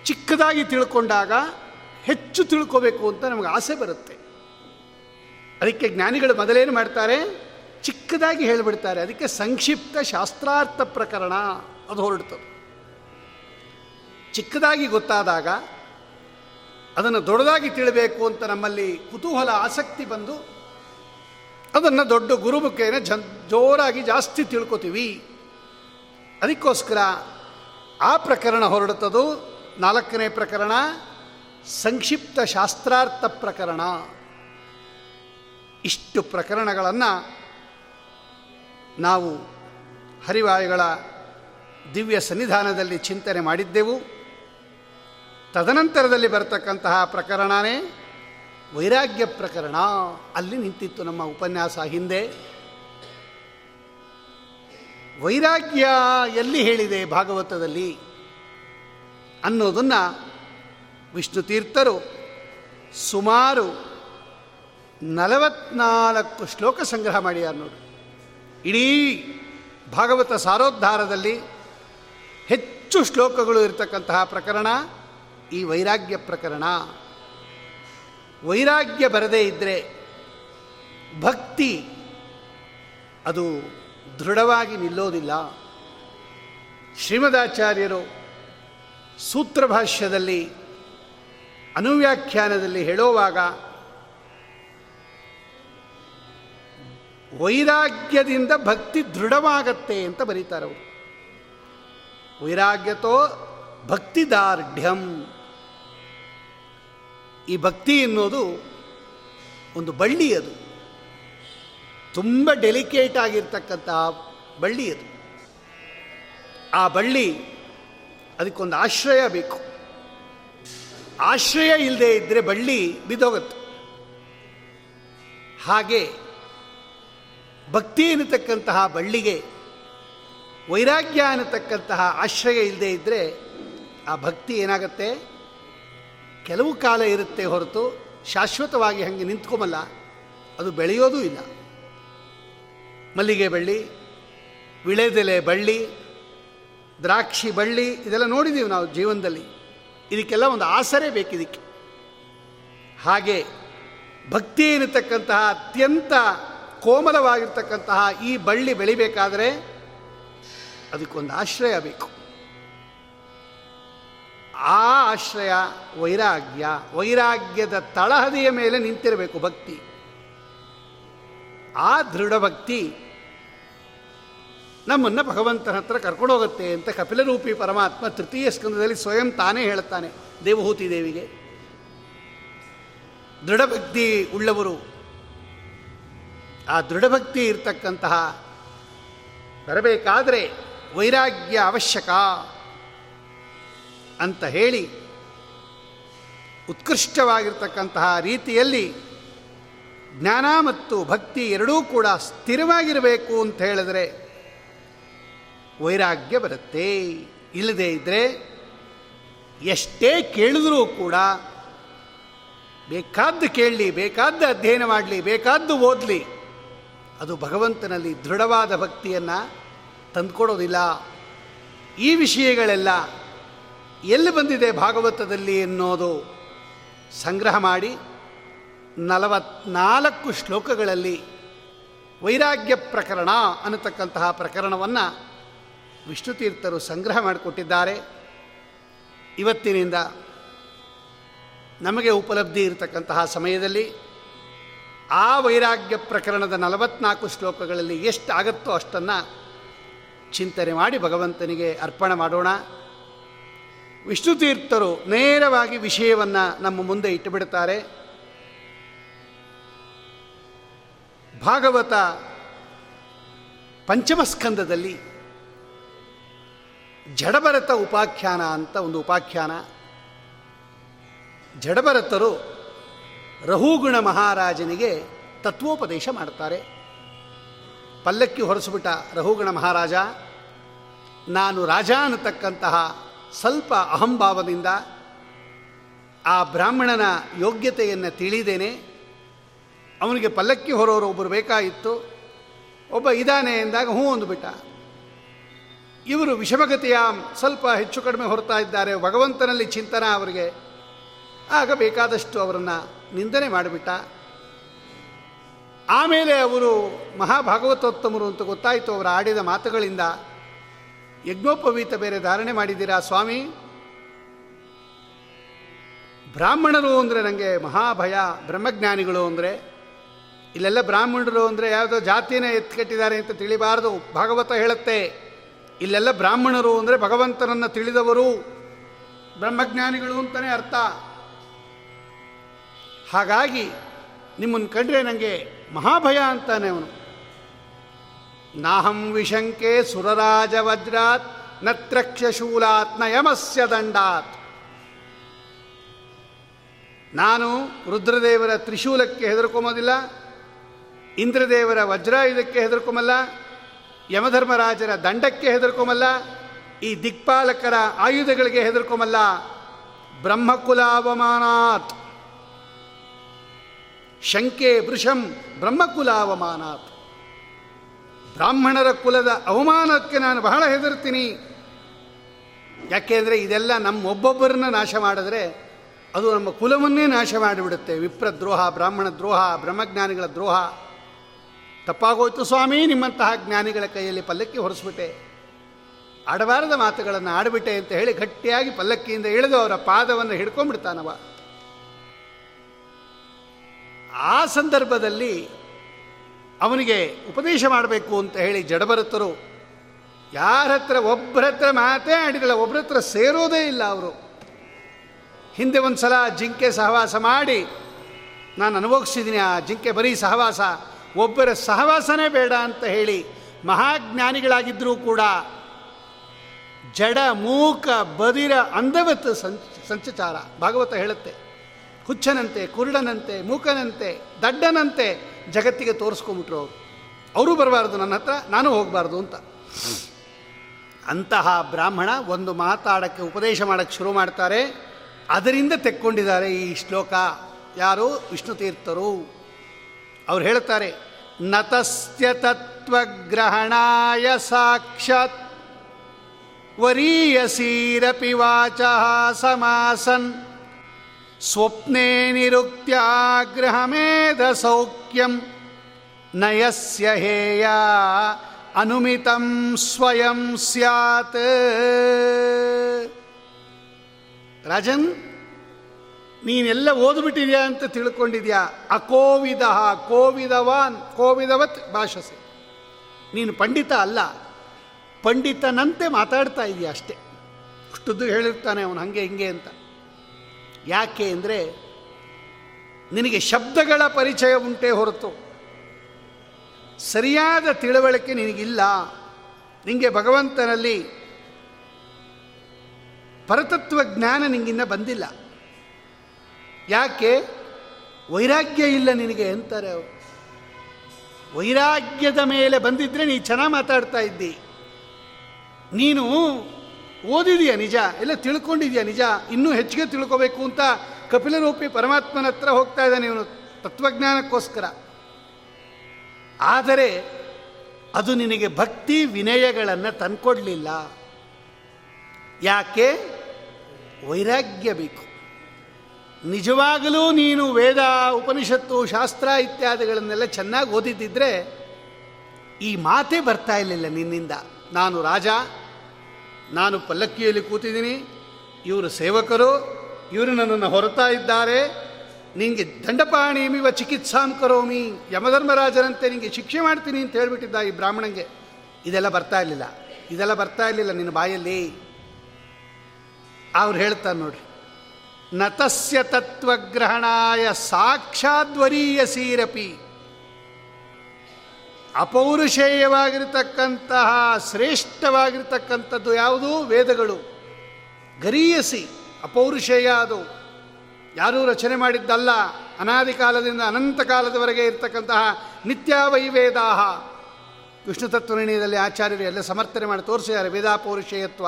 ಚಿಕ್ಕದಾಗಿ ತಿಳ್ಕೊಂಡಾಗ ಹೆಚ್ಚು ತಿಳ್ಕೋಬೇಕು ಅಂತ ನಮಗೆ ಆಸೆ ಬರುತ್ತೆ. ಅದಕ್ಕೆ ಜ್ಞಾನಿಗಳು ಮೊದಲೇನು ಮಾಡ್ತಾರೆ? ಚಿಕ್ಕದಾಗಿ ಹೇಳಿಬಿಡ್ತಾರೆ. ಅದಕ್ಕೆ ಸಂಕ್ಷಿಪ್ತ ಶಾಸ್ತ್ರಾರ್ಥ ಪ್ರಕರಣ ಅದು ಹೊರಡ್ತದೆ. ಚಿಕ್ಕದಾಗಿ ಗೊತ್ತಾದಾಗ ಅದನ್ನು ದೊಡ್ಡದಾಗಿ ತಿಳಬೇಕು ಅಂತ ನಮ್ಮಲ್ಲಿ ಕುತೂಹಲ, ಆಸಕ್ತಿ ಬಂದು ಅದನ್ನು ದೊಡ್ಡ ಗುರುಮುಖೇನ ಜನ್, ಜೋರಾಗಿ ಜಾಸ್ತಿ ತಿಳ್ಕೊತೀವಿ. ಅದಕ್ಕೋಸ್ಕರ ಆ ಪ್ರಕರಣ ಹೊರಡುತ್ತದು ನಾಲ್ಕನೇ ಪ್ರಕರಣ, ಸಂಕ್ಷಿಪ್ತ ಶಾಸ್ತ್ರಾರ್ಥ ಪ್ರಕರಣ. ಇಷ್ಟು ಪ್ರಕರಣಗಳನ್ನು ನಾವು ಹರಿವಾಯುಗಳ ದಿವ್ಯ ಸನ್ನಿಧಾನದಲ್ಲಿ ಚಿಂತನೆ ಮಾಡಿದ್ದೆವು. ತದನಂತರದಲ್ಲಿ ಬರತಕ್ಕಂತಹ ಪ್ರಕರಣನೇ ವೈರಾಗ್ಯ ಪ್ರಕರಣ. ಅಲ್ಲಿ ನಿಂತಿತ್ತು ನಮ್ಮ ಉಪನ್ಯಾಸ ಹಿಂದೆ. ವೈರಾಗ್ಯ ಎಲ್ಲಿ ಹೇಳಿದೆ ಭಾಗವತದಲ್ಲಿ ಅನ್ನೋದನ್ನು ವಿಷ್ಣು ತೀರ್ಥರು ಸುಮಾರು ನಲವತ್ನಾಲ್ಕು ಶ್ಲೋಕ ಸಂಗ್ರಹ ಮಾಡಿದ್ದಾರೆ ನೋಡಿ. ಇಡೀ ಭಾಗವತ ಸಾರೋದ್ಧಾರದಲ್ಲಿ ಹೆಚ್ಚು ಶ್ಲೋಕಗಳು ಇರತಕ್ಕಂತಹ ಪ್ರಕರಣ. ಈ ವೈರಾಗ್ಯ ಪ್ರಕರಣ ವೈರಾಗ್ಯ ಬರದೇ ಇದ್ದರೆ ಭಕ್ತಿ ಅದು ದೃಢವಾಗಿ ನಿಲ್ಲೋದಿಲ್ಲ. ಶ್ರೀಮದಾಚಾರ್ಯರು ಸೂತ್ರಭಾಷ್ಯದಲ್ಲಿ ಅನುವ್ಯಾಖ್ಯಾನದಲ್ಲಿ ಹೇಳುವಾಗ ವೈರಾಗ್ಯದಿಂದ ಭಕ್ತಿ ದೃಢವಾಗತ್ತೆ ಅಂತ ಬರೀತಾರೆ ಅವರು ವೈರಾಗ್ಯತೋ ಭಕ್ತಿದಾರ್ಢ್ಯಂ. ಈ ಭಕ್ತಿ ಎನ್ನುವುದು ಒಂದು ಬಳ್ಳಿ ಅದು. ತುಂಬ ಡೆಲಿಕೇಟ್ ಆಗಿರ್ತಕ್ಕಂತಹ ಬಳ್ಳಿ ಅದು. ಆ ಬಳ್ಳಿ ಅದಕ್ಕೊಂದು ಆಶ್ರಯ ಬೇಕು. ಆಶ್ರಯ ಇಲ್ಲದೆ ಇದ್ದರೆ ಬಳ್ಳಿ ಬಿದ್ದೋಗುತ್ತೆ. ಹಾಗೆ ಭಕ್ತಿ ಎನ್ನತಕ್ಕಂತಹ ಬಳ್ಳಿಗೆ ವೈರಾಗ್ಯ ಅನ್ನತಕ್ಕಂತಹ ಆಶ್ರಯ ಇಲ್ಲದೆ ಇದ್ದರೆ ಆ ಭಕ್ತಿ ಏನಾಗುತ್ತೆ? ಕೆಲವು ಕಾಲ ಇರುತ್ತೆ ಹೊರತು ಶಾಶ್ವತವಾಗಿ ಹಾಗೆ ನಿಂತ್ಕೊಂಬಲ್ಲ. ಅದು ಬೆಳೆಯೋದೂ ಇಲ್ಲ. ಮಲ್ಲಿಗೆ ಬಳ್ಳಿ, ವಿಳೆದೆಲೆ ಬಳ್ಳಿ, ದ್ರಾಕ್ಷಿ ಬಳ್ಳಿ, ಇದೆಲ್ಲ ನೋಡಿದ್ದೀವಿ ನಾವು ಜೀವನದಲ್ಲಿ. ಇದಕ್ಕೆಲ್ಲ ಒಂದು ಆಸರೆ ಬೇಕಿದಕ್ಕೆ. ಹಾಗೆ ಭಕ್ತಿ ಇರತಕ್ಕಂತಹ ಅತ್ಯಂತ ಕೋಮಲವಾಗಿರ್ತಕ್ಕಂತಹ ಈ ಬಳ್ಳಿ ಬೆಳಿಬೇಕಾದರೆ ಅದಕ್ಕೊಂದು ಆಶ್ರಯ ಬೇಕು. ಆ ಆಶ್ರಯ ವೈರಾಗ್ಯ, ವೈರಾಗ್ಯದ ತಳಹದಿಯ ಮೇಲೆ ನಿಂತಿರಬೇಕು ಭಕ್ತಿ. ಆ ದೃಢ ಭಕ್ತಿ ನಮ್ಮನ್ನು ಭಗವಂತನ ಹತ್ರ ಕರ್ಕೊಂಡು ಹೋಗುತ್ತೆ ಅಂತ ಕಪಿಲರೂಪಿ ಪರಮಾತ್ಮ ತೃತೀಯ ಸ್ಕಂದದಲ್ಲಿ ಸ್ವಯಂ ತಾನೇ ಹೇಳುತ್ತಾನೆ ದೇವಹೂತಿ ದೇವಿಗೆ. ದೃಢಭಕ್ತಿ ಉಳ್ಳವರು. ಆ ದೃಢಭಕ್ತಿ ಇರ್ತಕ್ಕಂತಹ ಬರಬೇಕಾದರೆ ವೈರಾಗ್ಯ ಅವಶ್ಯಕ. ಅಂತ ಹೇಳಿ ಉತ್ಕೃಷ್ಟವಾಗಿರ್ತಕ್ಕಂತಹ ರೀತಿಯಲ್ಲಿ ಜ್ಞಾನ ಮತ್ತು ಭಕ್ತಿ ಎರಡೂ ಕೂಡ ಸ್ಥಿರವಾಗಿರಬೇಕು ಅಂತ ಹೇಳಿದ್ರೆ ವೈರಾಗ್ಯ ಬರುತ್ತೆ. ಇಲ್ಲದೇ ಇದ್ದರೆ ಎಷ್ಟೇ ಕೇಳಿದ್ರೂ ಕೂಡ ಬೇಕಾದ್ದು ಕೇಳಲಿ, ಬೇಕಾದ್ದು ಅಧ್ಯಯನ ಮಾಡಲಿ, ಬೇಕಾದ್ದು ಓದಲಿ, ಅದು ಭಗವಂತನಲ್ಲಿ ದೃಢವಾದ ಭಕ್ತಿಯನ್ನು ತಂದುಕೊಡೋದಿಲ್ಲ. ಈ ವಿಷಯಗಳೆಲ್ಲ ಎಲ್ಲಿ ಬಂದಿದೆ ಭಾಗವತದಲ್ಲಿ ಎನ್ನೋದು? ಸಂಗ್ರಹ ಮಾಡಿ ನಲವತ್ನಾಲ್ಕು ಶ್ಲೋಕಗಳಲ್ಲಿ ವೈರಾಗ್ಯ ಪ್ರಕರಣ ಅನ್ನತಕ್ಕಂತಹ ಪ್ರಕರಣವನ್ನು ವಿಷ್ಣುತೀರ್ಥರು ಸಂಗ್ರಹ ಮಾಡಿಕೊಟ್ಟಿದ್ದಾರೆ. ಇವತ್ತಿನಿಂದ ನಮಗೆ ಉಪಲಬ್ಧಿ ಇರತಕ್ಕಂತಹ ಸಮಯದಲ್ಲಿ ಆ ವೈರಾಗ್ಯ ಪ್ರಕರಣದ ನಲವತ್ನಾಲ್ಕು ಶ್ಲೋಕಗಳಲ್ಲಿ ಎಷ್ಟು ಆಗುತ್ತೋ ಅಷ್ಟನ್ನು ಚಿಂತನೆ ಮಾಡಿ ಭಗವಂತನಿಗೆ ಅರ್ಪಣೆ ಮಾಡೋಣ. ವಿಷ್ಣುತೀರ್ಥರು ನೇರವಾಗಿ ವಿಷಯವನ್ನು ನಮ್ಮ ಮುಂದೆ ಇಟ್ಟುಬಿಡ್ತಾರೆ. ಭಾಗವತ ಪಂಚಮಸ್ಕಂದದಲ್ಲಿ ಜಡಭರತ ಉಪಾಖ್ಯಾನ ಅಂತ ಒಂದು ಉಪಾಖ್ಯಾನ. ಜಡಭರತರು ರಹುಗುಣ ಮಹಾರಾಜನಿಗೆ ತತ್ವೋಪದೇಶ ಮಾಡ್ತಾರೆ. ಪಲ್ಲಕ್ಕಿ ಹೊರಸುಬಿಟ್ಟ ರಹುಗುಣ ಮಹಾರಾಜ, ನಾನು ರಾಜ ಅನ್ನತಕ್ಕಂತಹ ಸ್ವಲ್ಪ ಅಹಂಭಾವದಿಂದ ಆ ಬ್ರಾಹ್ಮಣನ ಯೋಗ್ಯತೆಯನ್ನು ತಿಳಿದೇನೆ. ಅವನಿಗೆ ಪಲ್ಲಕ್ಕಿ ಹೊರೋರು ಒಬ್ಬರು ಬೇಕಾಗಿತ್ತು. ಒಬ್ಬ ಇದ್ದಾನೆ ಎಂದಾಗ ಹ್ಞೂ ಅಂದುಬಿಟ್ಟ ಇವರು ವಿಷಮಗತಿಯ ಸ್ವಲ್ಪ ಹೆಚ್ಚು ಕಡಿಮೆ ಹೊರತಾ ಇದ್ದಾರೆ. ಭಗವಂತನಲ್ಲಿ ಚಿಂತನ ಅವರಿಗೆ. ಆಗ ಬೇಕಾದಷ್ಟು ಅವರನ್ನು ನಿಂದನೆ ಮಾಡಿಬಿಟ್ಟ. ಆಮೇಲೆ ಅವರು ಮಹಾಭಾಗವತೋತ್ತಮರು ಅಂತ ಗೊತ್ತಾಯಿತು ಅವರು ಆಡಿದ ಮಾತುಗಳಿಂದ. ಯಜ್ಞೋಪವೀತ ಬೇರೆ ಧಾರಣೆ ಮಾಡಿದ್ದೀರಾ, ಸ್ವಾಮಿ? ಬ್ರಾಹ್ಮಣರು ಅಂದರೆ ನನಗೆ ಮಹಾಭಯ, ಬ್ರಹ್ಮಜ್ಞಾನಿಗಳು ಅಂದರೆ. ಇಲ್ಲೆಲ್ಲ ಬ್ರಾಹ್ಮಣರು ಅಂದರೆ ಯಾವುದೋ ಜಾತಿನ ಎತ್ಕಟ್ಟಿದ್ದಾರೆ ಅಂತ ತಿಳಿಬಾರದು, ಭಾಗವತ ಹೇಳುತ್ತೆ. ಇಲ್ಲೆಲ್ಲ ಬ್ರಾಹ್ಮಣರು ಅಂದರೆ ಭಗವಂತನನ್ನು ತಿಳಿದವರು ಬ್ರಹ್ಮಜ್ಞಾನಿಗಳು ಅಂತಲೇ ಅರ್ಥ. ಹಾಗಾಗಿ ನಿಮ್ಮನ್ನು ಕಂಡ್ರೆ ನನಗೆ ಮಹಾಭಯ ಅಂತಾನೆ ಅವನು. ನಾಹಂ ವಿಶಂಕೆ ಸುರರಾಜ ವಜ್ರಾತ್ ನತ್ರಕ್ಷಶೂಲಾತ್ ನಯಮಸ್ಯ ದಂಡಾತ್. ನಾನು ರುದ್ರದೇವರ ತ್ರಿಶೂಲಕ್ಕೆ ಹೆದರ್ಕೊಂಬೋದಿಲ್ಲ, ಇಂದ್ರದೇವರ ವಜ್ರಾಯುಧಕ್ಕೆ ಹೆದರ್ಕೊಂಬಲ್ಲ, ಯಮಧರ್ಮರಾಜರ ದಂಡಕ್ಕೆ ಹೆದರ್ಕೊಂಬಲ್ಲ, ಈ ದಿಕ್ಪಾಲಕರ ಆಯುಧಗಳಿಗೆ ಹೆದರ್ಕೊಂಬಲ್ಲ, ಬ್ರಹ್ಮಕುಲಾವಮಾನಾತ್. ಶಂಕೆ ವೃಷಂ ಬ್ರಹ್ಮಕುಲ ಅವಮಾನಾತ್ ಬ್ರಾಹ್ಮಣರ ಕುಲದ ಅವಮಾನಕ್ಕೆ ನಾನು ಬಹಳ ಹೆದರ್ತೀನಿ ಯಾಕೆಂದರೆ ಇದೆಲ್ಲ ನಮ್ಮೊಬ್ಬೊಬ್ಬರನ್ನ ನಾಶ ಮಾಡಿದ್ರೆ ಅದು ನಮ್ಮ ಕುಲವನ್ನೇ ನಾಶ ಮಾಡಿಬಿಡುತ್ತೆ. ವಿಪ್ರ ದ್ರೋಹ ಬ್ರಾಹ್ಮಣ ದ್ರೋಹ ಬ್ರಹ್ಮಜ್ಞಾನಿಗಳ ದ್ರೋಹ. ತಪ್ಪಾಗೋಯ್ತು ಸ್ವಾಮಿ, ನಿಮ್ಮಂತಹ ಜ್ಞಾನಿಗಳ ಕೈಯಲ್ಲಿ ಪಲ್ಲಕ್ಕಿ ಹೊರಿಸ್ಬಿಟ್ಟೆ. ಆಡಬಾರದ ಮಾತುಗಳನ್ನು ಆಡಿಬಿಟ್ಟೆ ಅಂತ ಹೇಳಿ ಗಟ್ಟಿಯಾಗಿ ಪಲ್ಲಕ್ಕಿಯಿಂದ ಇಳಿದು ಅವರ ಪಾದವನ್ನು ಹಿಡ್ಕೊಂಡ್ಬಿಡ್ತಾನವ. ಆ ಸಂದರ್ಭದಲ್ಲಿ ಅವನಿಗೆ ಉಪದೇಶ ಮಾಡಬೇಕು ಅಂತ ಹೇಳಿ ಜಡಭರತರು ಯಾರ ಹತ್ರ ಒಬ್ಬರ ಹತ್ರ ಮಾತೇ ಆಡಿದಿಲ್ಲ ಒಬ್ಬರ ಹತ್ರ ಸೇರೋದೇ ಇಲ್ಲ ಅವರು. ಹಿಂದೆ ಒಂದು ಸಲ ಜಿಂಕೆ ಸಹವಾಸ ಮಾಡಿ, ನಾನು ಅನುಭವಿಸಿದ್ದೀನಿ ಆ ಜಿಂಕೆ ಬರೀ ಸಹವಾಸ, ಒಬ್ಬರ ಸಹವಾಸನೇ ಬೇಡ ಅಂತ ಹೇಳಿ ಮಹಾಜ್ಞಾನಿಗಳಾಗಿದ್ದರೂ ಕೂಡ ಜಡ, ಮೂಕ, ಬದಿರ, ಅಂಧವತ್ ಸಂಚಚಾರ, ಭಾಗವತ ಹೇಳುತ್ತೆ. ಹುಚ್ಚನಂತೆ ಕುರುಡನಂತೆ, ಮೂಕನಂತೆ, ದಡ್ಡನಂತೆ ಜಗತ್ತಿಗೆ ತೋರಿಸ್ಕೊಂಬಿಟ್ರು ಅವರು. ಅವರು ಬರಬಾರ್ದು, ನನ್ನ ಹತ್ರ ನಾನು ಹೋಗಬಾರ್ದು ಅಂತ. ಅಂತಹ ಬ್ರಾಹ್ಮಣ ಒಂದು ಮಾತಾಡೋಕ್ಕೆ ಉಪದೇಶ ಮಾಡೋಕ್ಕೆ ಶುರು ಮಾಡ್ತಾರೆ. ಅದರಿಂದ ತೆಕ್ಕೊಂಡಿದ್ದಾರೆ ಈ ಶ್ಲೋಕ. ಯಾರು? ವಿಷ್ಣು ತೀರ್ಥರು. ಅವ್ರು ಹೇಳ್ತಾರೆ ನತಸ್ಯ ತತ್ವಗ್ರಹಣಾಯ ಸಾಕ್ಷಾತ್ ವರೀಯಸೀರಪಿ ವಾಚ ಸಮಾಸನ್ ಸ್ವಪ್ನೆ ನಿರುಕ್ತ್ಯಾಗ್ರಹಮೇಧ ಸೌಖ್ಯಂ ನಯಸ್ಯ ಹೇಯ ಅನುಮಿತಂ ಸ್ವಯಂ ಸ್ಯಾತ್. ರಾಜನ್, ನೀನೆಲ್ಲ ಓದ್ಬಿಟ್ಟಿದ್ಯಾ ಅಂತ ತಿಳ್ಕೊಂಡಿದ್ಯಾ? ಅಕೋವಿದ, ಕೋವಿದವಾನ್, ಕೋವಿದವತ್ ಭಾಷಸೆ. ನೀನು ಪಂಡಿತ ಅಲ್ಲ, ಪಂಡಿತನಂತೆ ಮಾತಾಡ್ತಾ ಇದೆಯಾ ಅಷ್ಟೇ. ಅಷ್ಟುದ್ದು ಹೇಳಿರ್ತಾನೆ ಅವನು ಹಾಗೆ ಹಿಂಗೆ ಅಂತ. ಯಾಕೆ ಅಂದರೆ ನಿನಗೆ ಶಬ್ದಗಳ ಪರಿಚಯ ಉಂಟೇ ಹೊರತು. ಸರಿಯಾದ ತಿಳುವಳಿಕೆ ನಿನಗಿಲ್ಲ. ನಿಮಗೆ ಭಗವಂತನಲ್ಲಿ ಪರತತ್ವ ಜ್ಞಾನ ನಿಂಗಿನ್ನ ಬಂದಿಲ್ಲ. ಯಾಕೆ? ವೈರಾಗ್ಯ ಇಲ್ಲ ನಿನಗೆ ಅಂತಾರೆ ಅವರು. ವೈರಾಗ್ಯದ ಮೇಲೆ ಬಂದಿದ್ರೆ ನೀ ಚೆನ್ನಾಗಿ ಮಾತಾಡ್ತಾ ಇದ್ದಿ. ನೀನು ಓದಿದೀಯ ನಿಜ? ಎಲ್ಲ ತಿಳ್ಕೊಂಡಿದೆಯಾ ನಿಜ? ಇನ್ನೂ ಹೆಚ್ಚಿಗೆ ತಿಳ್ಕೋಬೇಕು ಅಂತ ಕಪಿಲರೂಪಿ ಪರಮಾತ್ಮನ ಹತ್ರ ಹೋಗ್ತಾ ಇದ್ದಾನೆ ಇವನು ತತ್ವಜ್ಞಾನಕ್ಕೋಸ್ಕರ. ಆದರೆ ಅದು ನಿನಗೆ ಭಕ್ತಿ ವಿನಯಗಳನ್ನು ತಂದ್ಕೊಡ್ಲಿಲ್ಲ. ಯಾಕೆ? ವೈರಾಗ್ಯ ಬೇಕು. ನಿಜವಾಗಲೂ ನೀನು ವೇದ, ಉಪನಿಷತ್ತು, ಶಾಸ್ತ್ರ ಇತ್ಯಾದಿಗಳನ್ನೆಲ್ಲ ಚೆನ್ನಾಗಿ ಓದಿದ್ದಿದ್ರೆ ಈ ಮಾತೇ ಬರ್ತಾ ಇರಲಿಲ್ಲ ನಿನ್ನಿಂದ. ನಾನು ರಾಜ ನಾನು ಪಲ್ಲಕ್ಕಿಯಲ್ಲಿ ಕೂತಿದ್ದೀನಿ. ಇವರು ಸೇವಕರು, ಇವರು ನನ್ನನ್ನು ಹೊರತಾ ಇದ್ದಾರೆ. ನಿನಗೆ ದಂಡಪಾಣಿಮಿವ ಚಿಕಿತ್ಸಾಂ ಕರೋಮಿ, ಯಮಧರ್ಮರಾಜರಂತೆ ನಿಮಗೆ ಶಿಕ್ಷೆ ಮಾಡ್ತೀನಿ ಅಂತ ಹೇಳಿಬಿಟ್ಟಿದ್ದ ಈ ಬ್ರಾಹ್ಮಣಂಗೆ. ಇದೆಲ್ಲ ಬರ್ತಾ ಇರಲಿಲ್ಲ. ಇದೆಲ್ಲ ಬರ್ತಾ ಇರಲಿಲ್ಲ ನಿನ್ನ ಬಾಯಲ್ಲಿ. ಅವ್ರು ಹೇಳ್ತಾರೆ ನೋಡ್ರಿ, ನತಸ್ಯ ತತ್ವಗ್ರಹಣಾಯ ಸಾಕ್ಷಾದ್ವರೀಯಸೀರಪಿ ಅಪೌರುಷೇಯವಾಗಿರತಕ್ಕಂತಹ, ಶ್ರೇಷ್ಠವಾಗಿರ್ತಕ್ಕಂಥದ್ದು ಯಾವುದು? ವೇದಗಳು. ಗರೀಯಸಿ, ಅಪೌರುಷೇಯ ಅದು. ಯಾರೂ ರಚನೆ ಮಾಡಿದ್ದಲ್ಲ. ಅನಾದಿ ಕಾಲದಿಂದ ಅನಂತ ಕಾಲದವರೆಗೆ ಇರ್ತಕ್ಕಂತಹ ನಿತ್ಯಾವೈವೇದಾಹ. ವಿಷ್ಣು ತತ್ವನಿರ್ಣಯದಲ್ಲಿ ಆಚಾರ್ಯರು ಎಲ್ಲ ಸಮರ್ಥನೆ ಮಾಡಿ ತೋರಿಸಿದ್ದಾರೆ, ವೇದಾಪೌರುಷೇಯತ್ವ.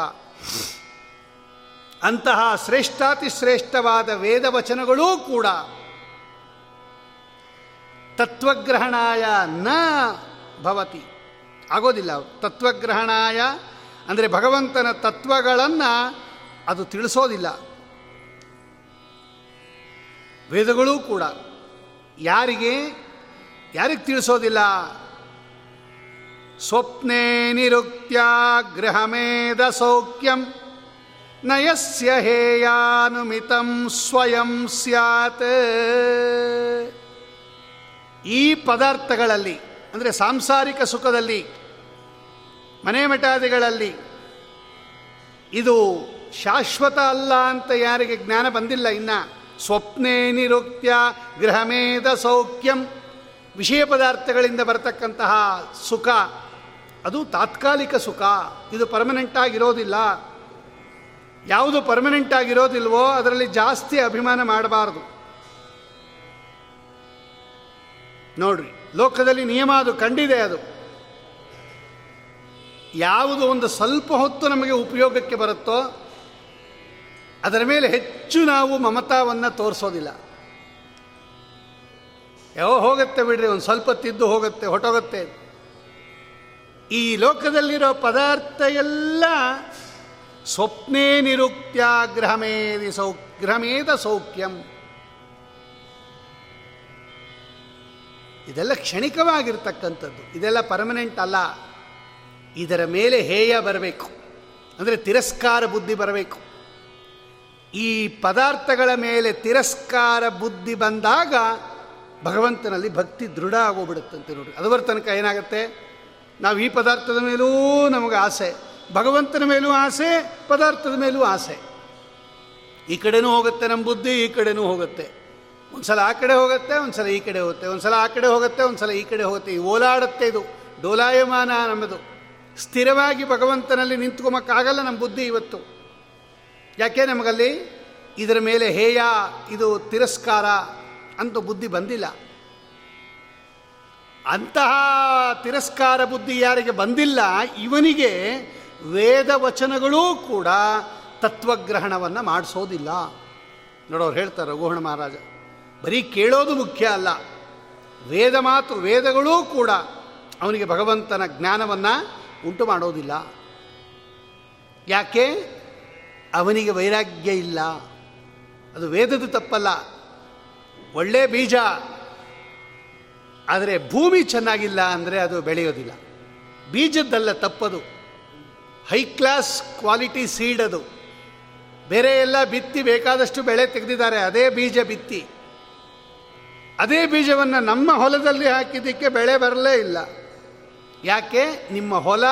ಅಂತಹ ಶ್ರೇಷ್ಠಾತಿ ಶ್ರೇಷ್ಠವಾದ ವೇದವಚನಗಳೂ ಕೂಡ ತತ್ವಗ್ರಹಣಾಯ ನ ಭವತಿ. ಆಗೋದಿಲ್ಲ. ತತ್ವಗ್ರಹಣಾಯ, ಅಂದರೆ ಭಗವಂತನ ತತ್ವಗಳನ್ನು ಅದು ತಿಳಿಸೋದಿಲ್ಲ. ವೇದಗಳೂ ಕೂಡ. ಯಾರಿಗೆ? ಯಾರಿಗೆ ತಿಳಿಸೋದಿಲ್ಲ? ಸ್ವಪ್ನೆ ನಿರುಕ್ತ್ಯ ಗೃಹಮೇಧ ಸೌಖ್ಯಂ. ನಯಸ್ಯ ಹೇಯಾನುಮಿತಂ ಸ್ವಯಂ ಸ್ಯಾತ್. ಈ ಪದಾರ್ಥಗಳಲ್ಲಿ ಅಂದರೆ ಸಾಂಸಾರಿಕ ಸುಖದಲ್ಲಿ, ಮನೆ ಮಠಾದಿಗಳಲ್ಲಿ ಇದು ಶಾಶ್ವತ ಅಲ್ಲ ಅಂತ ಯಾರಿಗೆ ಜ್ಞಾನ ಬಂದಿಲ್ಲ ಇನ್ನ. ಸ್ವಪ್ನೇ ನಿರುಕ್ತ್ಯ ಗೃಹಮೇಧ ಸೌಖ್ಯಂ ವಿಷಯ ಪದಾರ್ಥಗಳಿಂದ ಬರತಕ್ಕಂತಹ ಸುಖ, ಅದು ತಾತ್ಕಾಲಿಕ ಸುಖ, ಇದು ಪರ್ಮನೆಂಟ್ ಆಗಿರೋದಿಲ್ಲ. ಯಾವುದು ಪರ್ಮನೆಂಟ್ ಆಗಿರೋದಿಲ್ವೋ ಅದರಲ್ಲಿ ಜಾಸ್ತಿ ಅಭಿಮಾನ ಮಾಡಬಾರದು. ನೋಡ್ರಿ ಲೋಕದಲ್ಲಿ ನಿಯಮ ಅದು, ಕಂಡಿದೆ ಅದು. ಯಾವುದು ಒಂದು ಸ್ವಲ್ಪ ಹೊತ್ತು ನಮಗೆ ಉಪಯೋಗಕ್ಕೆ ಬರುತ್ತೋ, ಅದರ ಮೇಲೆ ಹೆಚ್ಚು ನಾವು ಮಮತಾವನ್ನು ತೋರಿಸೋದಿಲ್ಲ. ಯಾವ ಹೋಗುತ್ತೆ ಬಿಡ್ರಿ, ಒಂದು ಸ್ವಲ್ಪ ತಿದ್ದು ಹೋಗುತ್ತೆ ಹೊಟ್ಟೋಗುತ್ತೆ ಈ ಲೋಕದಲ್ಲಿರೋ ಪದಾರ್ಥ ಎಲ್ಲ ಸ್ವಪ್ನೇ ನಿರುಕ್ತ್ಯಾಗ್ರಹಮೇದಿ ಸೌಗ್ರಹಮೇದ ಸೌಖ್ಯಂ. ಇದೆಲ್ಲ ಕ್ಷಣಿಕವಾಗಿರ್ತಕ್ಕಂಥದ್ದು. ಇದೆಲ್ಲ ಪರ್ಮನೆಂಟ್ ಅಲ್ಲ. ಇದರ ಮೇಲೆ ಹೇಯ ಬರಬೇಕು. ಅಂದರೆ ತಿರಸ್ಕಾರ ಬುದ್ಧಿ ಬರಬೇಕು. ಈ ಪದಾರ್ಥಗಳ ಮೇಲೆ ತಿರಸ್ಕಾರ ಬುದ್ಧಿ ಬಂದಾಗ ಭಗವಂತನಲ್ಲಿ ಭಕ್ತಿ ದೃಢ ಆಗೋಗ್ಬಿಡುತ್ತಂತೆ ನೋಡಿ ಅದರ ತನಕ ಏನಾಗುತ್ತೆ? ನಾವು ಈ ಪದಾರ್ಥದ ಮೇಲೂ ನಮಗೆ ಆಸೆ. ಭಗವಂತನ ಮೇಲೂ ಆಸೆ, ಪದಾರ್ಥದ ಮೇಲೂ ಆಸೆ. ಈ ಕಡೆನೂ ಹೋಗುತ್ತೆ ನಮ್ಮ ಬುದ್ಧಿ, ಈ ಕಡೆನೂ ಹೋಗುತ್ತೆ. ಒಂದ್ಸಲ ಆ ಕಡೆ ಹೋಗುತ್ತೆ, ಒಂದ್ಸಲ ಈ ಕಡೆ ಹೋಗುತ್ತೆ, ಒಂದ್ಸಲ ಆ ಕಡೆ ಹೋಗುತ್ತೆ, ಒಂದ್ಸಲ ಈ ಕಡೆ ಹೋಗುತ್ತೆ. ಓಲಾಡುತ್ತೆ ಇದು. ಡೋಲಾಯಮಾನ ನಮ್ಮದು ಸ್ಥಿರವಾಗಿ ಭಗವಂತನಲ್ಲಿ ನಿಂತ್ಕೊಮಕ್ಕಾಗಲ್ಲ ನಮ್ಮ ಬುದ್ಧಿ ಇವತ್ತು. ಯಾಕೆ ನಮಗಲ್ಲಿ? ಇದರ ಮೇಲೆ ಹೇಯ, ಇದು ತಿರಸ್ಕಾರ ಅಂತ ಬುದ್ಧಿ ಬಂದಿಲ್ಲ. ಅಂತಹ ತಿರಸ್ಕಾರ ಬುದ್ಧಿ ಯಾರಿಗೆ ಬಂದಿಲ್ಲ, ಇವನಿಗೆ ವೇದ ವಚನಗಳೂ ಕೂಡ ತತ್ವಗ್ರಹಣವನ್ನು ಮಾಡಿಸೋದಿಲ್ಲ. ನೋಡೋರು ಹೇಳ್ತಾರೆ ರಘುಹಣ ಮಹಾರಾಜ ಬರೀ ಕೇಳೋದು ಮುಖ್ಯ ಅಲ್ಲ. ವೇದ ಮಾತು ವೇದಗಳೂ ಕೂಡ ಅವನಿಗೆ ಭಗವಂತನ ಜ್ಞಾನವನ್ನು ಉಂಟು ಮಾಡೋದಿಲ್ಲ. ಯಾಕೆ? ಅವನಿಗೆ ವೈರಾಗ್ಯ ಇಲ್ಲ. ಅದು ವೇದದ ತಪ್ಪಲ್ಲ. ಒಳ್ಳೆ ಬೀಜ. ಆದರೆ ಭೂಮಿ ಚೆನ್ನಾಗಿಲ್ಲ ಅಂದರೆ ಅದು ಬೆಳೆಯೋದಿಲ್ಲ. ಬೀಜದ್ದಲ್ಲ ತಪ್ಪದು. ಹೈ ಕ್ಲಾಸ್ ಕ್ವಾಲಿಟಿ ಸೀಡ್ ಅದು. ಬೇರೆ ಎಲ್ಲ ಬಿತ್ತಿ ಬೇಕಾದಷ್ಟು ಬೆಳೆ ತೆಗೆದಿದ್ದಾರೆ. ಅದೇ ಬೀಜ ಬಿತ್ತಿ. ಅದೇ ಬೀಜವನ್ನು ನಮ್ಮ ಹೊಲದಲ್ಲಿ ಹಾಕಿದ್ದಕ್ಕೆ ಬೆಳೆ ಬರಲೇ ಇಲ್ಲ. ಯಾಕೆ? ನಿಮ್ಮ ಹೊಲ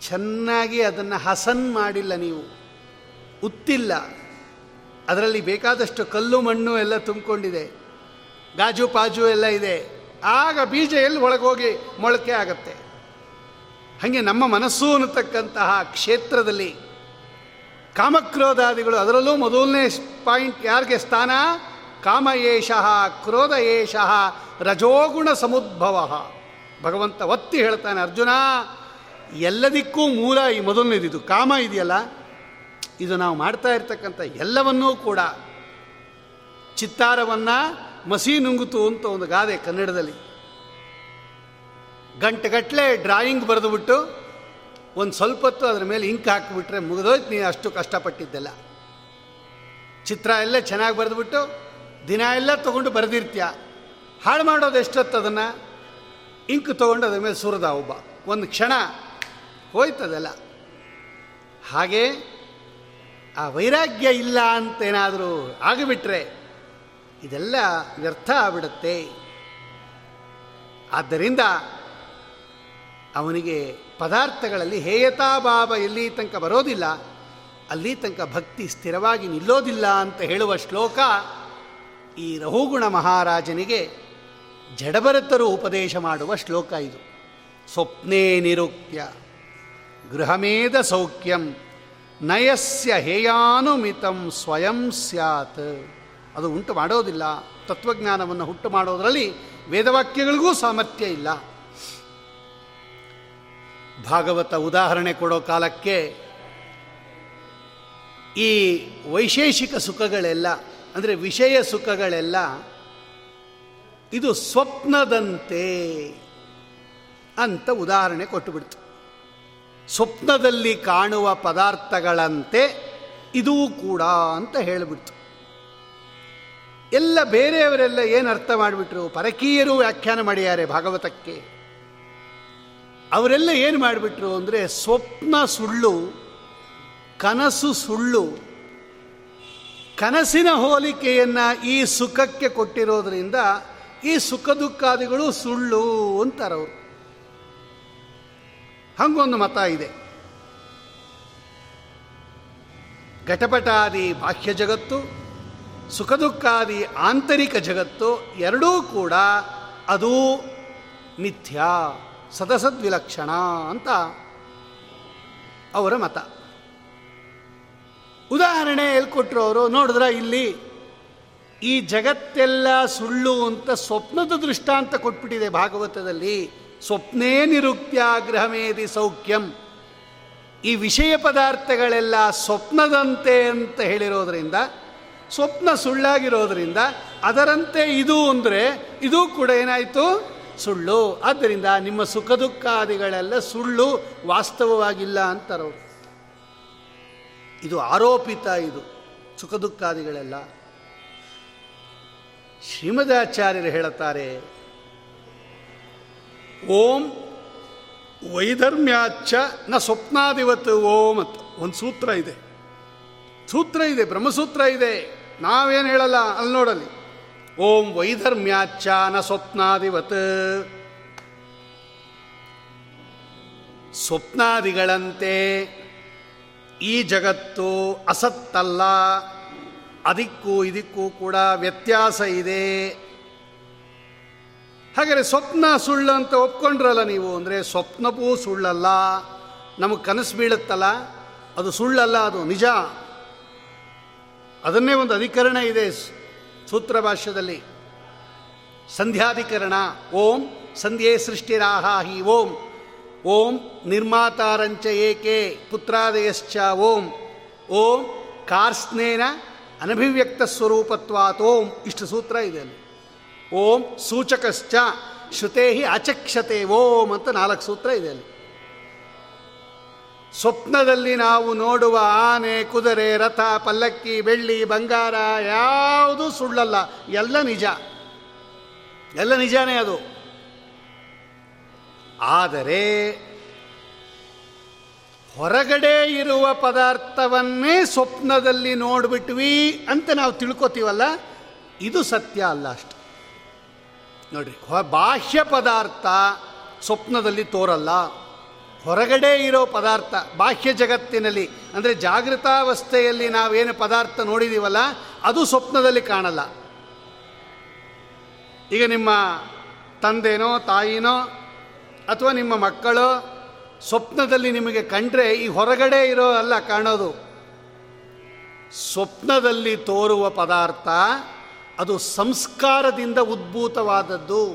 ಚೆನ್ನಾಗಿ ಅದನ್ನು ಹಸನ್ ಮಾಡಿಲ್ಲ ನೀವು. ಉತ್ತಿಲ್ಲ. ಅದರಲ್ಲಿ ಬೇಕಾದಷ್ಟು ಕಲ್ಲು, ಮಣ್ಣು ಎಲ್ಲ ತುಂಬಿಕೊಂಡಿದೆ. ಗಾಜು, ಪಾಜು ಎಲ್ಲ ಇದೆ. ಆಗ ಬೀಜ ಎಲ್ಲಿ ಒಳಗೋಗಿ ಮೊಳಕೆ ಆಗತ್ತೆ? ಹಾಗೆ ನಮ್ಮ ಮನಸ್ಸು ಅನ್ನತಕ್ಕಂತಹ ಕ್ಷೇತ್ರದಲ್ಲಿ ಕಾಮಕ್ರೋಧಾದಿಗಳು ಅದರಲ್ಲೂ ಮೊದಲನೇ ಪಾಯಿಂಟ್ ಯಾರಿಗೆ ಸ್ಥಾನ? ಕಾಮ ಏಷಃ ಕ್ರೋಧ ಏಷಃ ರಜೋಗುಣ ಸಮುದ್ಭವ ಭಗವಂತ ಒತ್ತಿ ಹೇಳ್ತಾನೆ, ಅರ್ಜುನ, ಎಲ್ಲದಕ್ಕೂ ಮೂಲ ಈ ಮೊದಲನೇದಿದು. ಕಾಮ ಇದೆಯಲ್ಲ? ಇದು ನಾವು ಮಾಡ್ತಾ ಇರ್ತಕ್ಕಂಥ ಎಲ್ಲವನ್ನೂ ಕೂಡ ಚಿತ್ತಾರವನ್ನು ಮಸಿ ನುಂಗುತು ಅಂತ ಒಂದು ಗಾದೆ ಕನ್ನಡದಲ್ಲಿ. ಗಂಟೆಗಟ್ಟಲೆ ಡ್ರಾಯಿಂಗ್ ಬರೆದುಬಿಟ್ಟು ಒಂದು ಸ್ವಲ್ಪ ಹೊತ್ತು ಅದರ ಮೇಲೆ ಇಂಕ್ ಹಾಕಿಬಿಟ್ರೆ ಮುಗಿದೋಯ್ತು, ನೀನು ಅಷ್ಟು ಕಷ್ಟಪಟ್ಟಿದ್ದೆಲ್ಲ. ಚಿತ್ರ ಎಲ್ಲ ಚೆನ್ನಾಗಿ ಬರೆದುಬಿಟ್ಟು ದಿನ ಎಲ್ಲ ತೊಗೊಂಡು ಬರೆದಿರ್ತೀಯ? ಹಾಳು ಮಾಡೋದು ಎಷ್ಟೊತ್ತು ಅದನ್ನು? ಇಂಕ್ ತೊಗೊಂಡು ಅದ್ರ ಮೇಲೆ ಸುರದ ಒಬ್ಬ. ಒಂದು ಕ್ಷಣ ಹೋಯ್ತದಲ್ಲ. ಹಾಗೆ ಆ ವೈರಾಗ್ಯ ಇಲ್ಲ ಅಂತೇನಾದರೂ ಆಗಿಬಿಟ್ರೆ ಇದೆಲ್ಲ ವ್ಯರ್ಥ ಆಗ್ಬಿಡುತ್ತೆ. ಆದ್ದರಿಂದ ಅವನಿಗೆ ಪದಾರ್ಥಗಳಲ್ಲಿ ಹೇಯತಾಭಾವ ಎಲ್ಲಿ ತನಕ ಬರೋದಿಲ್ಲ, ಅಲ್ಲಿ ತನಕ ಭಕ್ತಿ ಸ್ಥಿರವಾಗಿ ನಿಲ್ಲೋದಿಲ್ಲ ಅಂತ ಹೇಳುವ ಶ್ಲೋಕ ಈ ರಹುಗುಣ ಮಹಾರಾಜನಿಗೆ ಜಡಭರತರು ಉಪದೇಶ ಮಾಡುವ ಶ್ಲೋಕ ಇದು. ಸ್ವಪ್ನೇ ನಿರುಕ್ತ್ಯ ಗೃಹಮೇಧ ಸೌಖ್ಯಂ, ನಯಸ್ಯ ಹೇಯಾನುಮಿತಂ ಸ್ವಯಂ ಸ್ಯಾತ್. ಅದು ಉಂಟು ಮಾಡೋದಿಲ್ಲ, ತತ್ವಜ್ಞಾನವನ್ನು ಹುಟ್ಟು ಮಾಡೋದರಲ್ಲಿ ವೇದವಾಕ್ಯಗಳಿಗೂ ಸಾಮರ್ಥ್ಯ ಇಲ್ಲ. ಭಾಗವತ ಉದಾಹರಣೆ ಕೊಡೋ ಕಾಲಕ್ಕೆ ಈ ವೈಶೇಷಿಕ ಸುಖಗಳೆಲ್ಲ ಅಂದರೆ ವಿಷಯ ಸುಖಗಳೆಲ್ಲ ಇದು ಸ್ವಪ್ನದಂತೆ ಅಂತ ಉದಾಹರಣೆ ಕೊಟ್ಟುಬಿಡ್ತು. ಸ್ವಪ್ನದಲ್ಲಿ ಕಾಣುವ ಪದಾರ್ಥಗಳಂತೆ ಇದೂ ಕೂಡ ಅಂತ ಹೇಳಿಬಿಡ್ತು. ಎಲ್ಲ ಬೇರೆಯವರೆಲ್ಲ ಏನು ಅರ್ಥ ಮಾಡಿಬಿಟ್ರು? ಪರಕೀಯರು ವ್ಯಾಖ್ಯಾನ ಮಾಡಿದ್ದಾರೆ ಭಾಗವತಕ್ಕೆ. ಅವರೆಲ್ಲ ಏನು ಮಾಡಿಬಿಟ್ರು ಅಂದರೆ ಸ್ವಪ್ನ ಸುಳ್ಳು, ಕನಸು ಸುಳ್ಳು ಕನಸಿನ ಹೋಲಿಕೆಯನ್ನು ಈ ಸುಖಕ್ಕೆ ಕೊಟ್ಟಿರೋದ್ರಿಂದ ಈ ಸುಖ ದುಃಖಾದಿಗಳು ಸುಳ್ಳು ಅಂತಾರವರು. ಹಂಗೊಂದು ಮತ ಇದೆ. ಘಟಪಟಾದಿ ಬಾಹ್ಯ ಜಗತ್ತು, ಸುಖ ದುಃಖಾದಿ ಆಂತರಿಕ ಜಗತ್ತು ಎರಡೂ ಕೂಡ ಅದು ಮಿಥ್ಯಾ, ಸದಸದ್ವಿಲಕ್ಷಣ ಅಂತ ಅವರ ಮತ. ಉದಾಹರಣೆ ಎಲ್ಲಿ ಕೊಟ್ಟರು ಅವರು ನೋಡಿದ್ರ ಇಲ್ಲಿ ಈ ಜಗತ್ತೆಲ್ಲ ಸುಳ್ಳು ಅಂತ ಸ್ವಪ್ನದ ದೃಷ್ಟಾಂತ ಕೊಟ್ಬಿಟ್ಟಿದೆ ಭಾಗವತದಲ್ಲಿ. ಸ್ವಪ್ನೇ ನಿರುಕ್ತ್ಯಾಗ್ರಹಮೇದಿ ಸೌಖ್ಯಂ. ಈ ವಿಷಯ ಪದಾರ್ಥಗಳೆಲ್ಲ ಸ್ವಪ್ನದಂತೆ ಅಂತ ಹೇಳಿರೋದ್ರಿಂದ, ಸ್ವಪ್ನ ಸುಳ್ಳಾಗಿರೋದ್ರಿಂದ ಅದರಂತೆ ಇದು ಅಂದರೆ ಇದು ಕೂಡ ಏನಾಯಿತು? ಸುಳ್ಳು. ಆದ್ದರಿಂದ ನಿಮ್ಮ ಸುಖ ದುಃಖಾದಿಗಳೆಲ್ಲ ಸುಳ್ಳು ವಾಸ್ತವವಾಗಿಲ್ಲ ಅಂತಾರವರು. ಇದು ಆರೋಪಿತ ಇದು ಸುಖ ದುಃಖಾದಿಗಳೆಲ್ಲ ಶ್ರೀಮದಾಚಾರ್ಯರು ಹೇಳುತ್ತಾರೆ, ಓಂ ವೈಧರ್ಮ್ಯಾಚ ನ ಸ್ವಪ್ನಾದಿವತ್ ಓಂ ಅಂತ ಒಂದು ಸೂತ್ರ ಇದೆ. ಸೂತ್ರ ಇದೆ, ಬ್ರಹ್ಮಸೂತ್ರ ಇದೆ. ನಾವೇನು ಹೇಳಲ್ಲ, ಅಲ್ಲಿ ನೋಡಲಿ. ಓಂ ವೈಧರ್ಮ್ಯಾಚ ನ ಸ್ವಪ್ನಾದಿವತ್. ಸ್ವಪ್ನಾದಿಗಳಂತೆ ಈ ಜಗತ್ತು ಅಸತ್ತಲ್ಲ. ಅದಕ್ಕೂ ಇದಕ್ಕೂ ಕೂಡ ವ್ಯತ್ಯಾಸ ಇದೆ. ಹಾಗಾದರೆ ಸ್ವಪ್ನ ಸುಳ್ಳು ಅಂತ ಒಪ್ಕೊಂಡ್ರಲ್ಲ ನೀವು, ಅಂದರೆ ಸ್ವಪ್ನವೂ ಸುಳ್ಳಲ್ಲ. ನಮಗೆ ಕನಸು ಬೀಳುತ್ತಲ್ಲ. ಅದು ಸುಳ್ಳಲ್ಲ, ಅದು ನಿಜ. ಅದನ್ನೇ ಒಂದು ಅಧಿಕರಣ ಇದೆ ಸೂತ್ರ ಭಾಷ್ಯದಲ್ಲಿ. ಸಂಧ್ಯಾಧಿಕರಣ, ಓಂ ಸಂಧ್ಯೆ ಸೃಷ್ಟಿರಾಹಾಹಿ ಓಂ. ಓಂ ನಿರ್ಮಾತಾರಂಚ ಏಕೆ ಪುತ್ರಾದಯಶ್ಚ ಓಂ. ಓಂ ಕಾರ್ಸ್ನೇನ ಅನಭಿವ್ಯಕ್ತ ಸ್ವರೂಪತ್ವಾತ್ ಓಂ. ಇಷ್ಟು ಸೂತ್ರ ಇದೆ ಓಂ ಸೂಚಕಶ್ಚ ಶ್ರುತೇಹಿ ಅಚಕ್ಷತೆ ಓಂ ಅಂತ ನಾಲ್ಕು ಸೂತ್ರ ಇದೆ ಅಲ್ಲಿ. ಸ್ವಪ್ನದಲ್ಲಿ ನಾವು ನೋಡುವ ಆನೆ, ಕುದುರೆ, ರಥ, ಪಲ್ಲಕ್ಕಿ, ಬೆಳ್ಳಿ, ಬಂಗಾರ, ಯಾವುದೂ ಸುಳ್ಳಲ್ಲ. ಎಲ್ಲ ನಿಜ. ಎಲ್ಲ ನಿಜಾನೇ ಅದು. ಆದರೆ ಹೊರಗಡೆ ಇರುವ ಪದಾರ್ಥವನ್ನೇ ಸ್ವಪ್ನದಲ್ಲಿ ನೋಡ್ಬಿಟ್ವಿ ಅಂತ ನಾವು ತಿಳ್ಕೊತೀವಲ್ಲ, ಇದು ಸತ್ಯ ಅಲ್ಲ ಅಷ್ಟು. ನೋಡ್ರಿ ಬಾಹ್ಯ ಪದಾರ್ಥ ಸ್ವಪ್ನದಲ್ಲಿ ತೋರಲ್ಲ, ಹೊರಗಡೆ ಇರೋ ಪದಾರ್ಥ, ಬಾಹ್ಯ ಜಗತ್ತಿನಲ್ಲಿ, ಅಂದರೆ ಜಾಗೃತಾವಸ್ಥೆಯಲ್ಲಿ ನಾವೇನು ಪದಾರ್ಥ ನೋಡಿದ್ದೀವಲ್ಲ ಅದು ಸ್ವಪ್ನದಲ್ಲಿ ಕಾಣಲ್ಲ. ಈಗ ನಿಮ್ಮ ತಂದೆನೋ ತಾಯಿನೋ ಅಥವಾ ನಿಮ್ಮ ಮಕ್ಕಳು, ಸ್ವಪ್ನದಲ್ಲಿ ನಿಮಗೆ ಕಂಡ್ರೆ ಈ ಹೊರಗಡೆ ಇರೋ ಅಲ್ಲ ಕಾಣೋದು. ಸ್ವಪ್ನದಲ್ಲಿ ತೋರುವ ಪದಾರ್ಥ, ಅದು ಸಂಸ್ಕಾರದಿಂದ ಉದ್ಭೂತವಾದದ್ದು.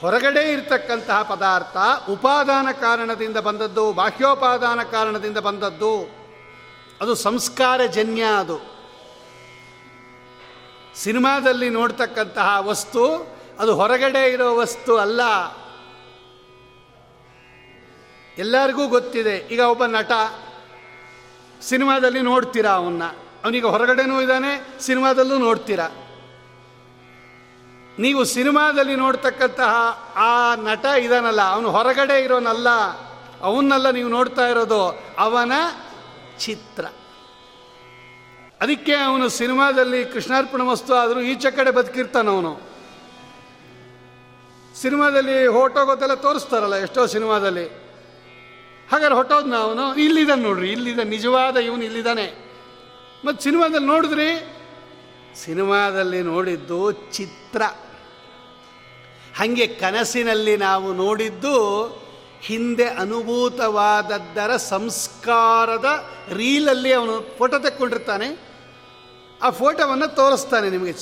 ಹೊರಗಡೆ ಇರತಕ್ಕಂತಹ ಪದಾರ್ಥ ಉಪಾದಾನ ಕಾರಣದಿಂದ ಬಂದದ್ದು, ಬಾಹ್ಯೋಪಾದಾನ ಕಾರಣದಿಂದ ಬಂದದ್ದು. ಅದು ಸಂಸ್ಕಾರಜನ್ಯ ಅದು. ಸಿನಿಮಾದಲ್ಲಿ ನೋಡ್ತಕ್ಕಂತಹ ವಸ್ತು, ಅದು ಹೊರಗಡೆ ಇರೋ ವಸ್ತು ಅಲ್ಲ. ಎಲ್ಲರಿಗೂ ಗೊತ್ತಿದೆ. ಈಗ ಒಬ್ಬ ನಟ ಸಿನಿಮಾದಲ್ಲಿ ನೋಡ್ತೀರಾ ಅವನ್ನ? ಅವನಿಗೆ ಹೊರಗಡೆನೂ ಇದ್ದಾನೆ, ಸಿನಿಮಾದಲ್ಲೂ ನೋಡ್ತೀರಾ? ನೀವು ಸಿನಿಮಾದಲ್ಲಿ ನೋಡ್ತಕ್ಕಂತಹ ಆ ನಟ ಇದಾನಲ್ಲ, ಅವನು ಹೊರಗಡೆ ಇರೋನಲ್ಲ, ಅವನ್ನೆಲ್ಲ ನೀವು ನೋಡ್ತಾ ಇರೋದು, ಅವನ ಚಿತ್ರ. ಅದಕ್ಕೆ ಅವನು ಸಿನಿಮಾದಲ್ಲಿ ಕೃಷ್ಣಾರ್ಪಣ ವಸ್ತು ಆದರೂ ಈಚೆ ಕಡೆ ಬದುಕಿರ್ತಾನವನು ಸಿನಿಮಾದಲ್ಲಿ ಹೊಟ್ಟೋಗೋದೆಲ್ಲ ತೋರಿಸ್ತಾರಲ್ಲ, ಎಷ್ಟೋ ಸಿನಿಮಾದಲ್ಲಿ. ಹಾಗಾದ್ರೆ ಹೊಟ್ಟೋದ್ನ ಅವನು? ಇಲ್ಲಿದ್ದಾನೆ ನೋಡ್ರಿ ಇಲ್ಲಿದ್ದ ನಿಜವಾದ ಇವನು ಇಲ್ಲಿದ್ದಾನೆ ಮತ್ತು ಸಿನಿಮಾದಲ್ಲಿ ನೋಡಿದ್ರಿ? ಸಿನಿಮಾದಲ್ಲಿ ನೋಡಿದ್ದು ಚಿತ್ರ. ಹಾಗೆ ಕನಸಿನಲ್ಲಿ ನಾವು ನೋಡಿದ್ದು ಹಿಂದೆ ಅನುಭೂತವಾದದ್ದರ ಸಂಸ್ಕಾರದ ರೀಲಲ್ಲಿ ಅವನು ಫೋಟೋ ತೆಕ್ಕೊಂಡಿರ್ತಾನೆ. ಆ ಫೋಟೋವನ್ನು ತೋರಿಸ್ತಾನೆ ನಿಮಗೆ.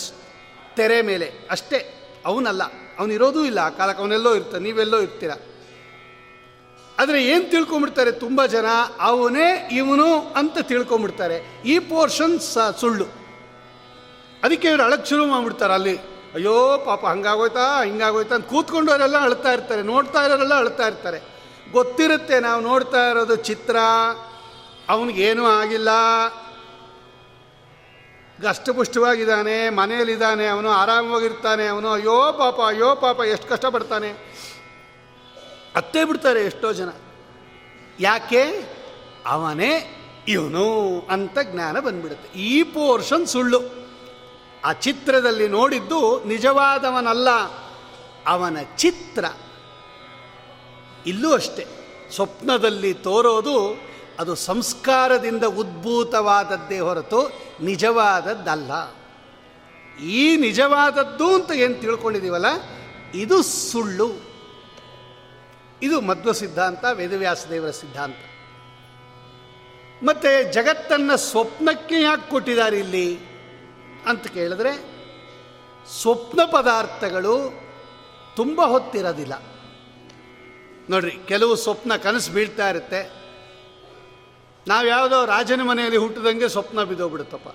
ತೆರೆ ಮೇಲೆ. ಅಷ್ಟೇ. ಅವನಲ್ಲ. ಅವನಿರೋದೂ ಇಲ್ಲ. ಆ ಕಾಲಕ್ಕೆ ಅವನೆಲ್ಲೋ ಇರ್ತಾನೆ ನೀವೆಲ್ಲೋ ಇರ್ತೀರ? ಆದರೆ ಏನು ತಿಳ್ಕೊಂಬಿಡ್ತಾರೆ ತುಂಬ ಜನ? ಅವನೇ ಇವನು ಅಂತ ತಿಳ್ಕೊಂಬಿಡ್ತಾರೆ ಈ ಪೋರ್ಷನ್ ಸ ಸುಳ್ಳು. ಅದಕ್ಕೆ ಇವರು ಅಳಕ್ಕೆ ಶುರು ಮಾಡಿಬಿಡ್ತಾರೆ ಅಲ್ಲಿ. ಅಯ್ಯೋ ಪಾಪ, ಹಂಗಾಗೋಯ್ತಾ, ಹಿಂಗಾಗೋಯ್ತಾ ಅಂತ ಕೂತ್ಕೊಂಡವರೆಲ್ಲ ಅಳ್ತಾ ಇರ್ತಾರೆ. ನೋಡ್ತಾ ಇರೋರೆಲ್ಲ ಅಳ್ತಾ ಇರ್ತಾರೆ. ಗೊತ್ತಿರುತ್ತೆ ನಾವು ನೋಡ್ತಾ ಇರೋದು ಚಿತ್ರ. ಅವನಿಗೇನೂ ಆಗಿಲ್ಲ. ಅಷ್ಟಪುಷ್ಟವಾಗಿದ್ದಾನೆ ಮನೆಯಲ್ಲಿದ್ದಾನೆ, ಅವನು ಆರಾಮವಾಗಿರ್ತಾನೆ, ಅವನು ಅಯ್ಯೋ ಪಾಪ ಅಯ್ಯೋ ಪಾಪ, ಎಷ್ಟು ಕಷ್ಟಪಡ್ತಾನೆ. ಅತ್ತೇ ಬಿಡ್ತಾರೆ ಎಷ್ಟೋ ಜನ. ಯಾಕೆ? ಅವನೇ ಇವನು ಅಂತ ಜ್ಞಾನ ಬಂದ್ಬಿಡುತ್ತೆ. ಈ ಪೋರ್ಷನ್ ಸುಳ್ಳು. ಆ ಚಿತ್ರದಲ್ಲಿ ನೋಡಿದ್ದು ನಿಜವಾದವನಲ್ಲ, ಅವನ ಚಿತ್ರ. ಇಲ್ಲೂ ಅಷ್ಟೆ. ಸ್ವಪ್ನದಲ್ಲಿ ತೋರೋದು ಅದು ಸಂಸ್ಕಾರದಿಂದ ಉದ್ಭೂತವಾದದ್ದೇ ಹೊರತು ನಿಜವಾದದ್ದಲ್ಲ. ಈ ನಿಜವಾದದ್ದು ಅಂತ ಏನು ತಿಳ್ಕೊಂಡಿದ್ದೀವಲ್ಲ, ಇದು ಸುಳ್ಳು. ಇದು ಮಧ್ವ ಸಿದ್ಧಾಂತ, ವೇದವ್ಯಾಸದೇವರ ಸಿದ್ಧಾಂತ. ಮತ್ತೆ ಜಗತ್ತನ್ನು ಸ್ವಪ್ನಕ್ಕೆ ಯಾಕೆ ಕೊಟ್ಟಿದ್ದಾರೆ ಇಲ್ಲಿ? ಅಂತ ಕೇಳಿದ್ರೆ, ಸ್ವಪ್ನ ಪದಾರ್ಥಗಳು ತುಂಬ ಹೊತ್ತಿರೋದಿಲ್ಲ. ನೋಡ್ರಿ, ಕೆಲವು ಸ್ವಪ್ನ ಕನಸು ಬೀಳ್ತಾ ಇರುತ್ತೆ. ನಾವು ಯಾವುದೋ ರಾಜನ ಮನೆಯಲ್ಲಿ ಹುಟ್ಟಿದಂಗೆ ಸ್ವಪ್ನ ಬಿದ್ದೋಗ್ಬಿಡುತ್ತಪ್ಪ.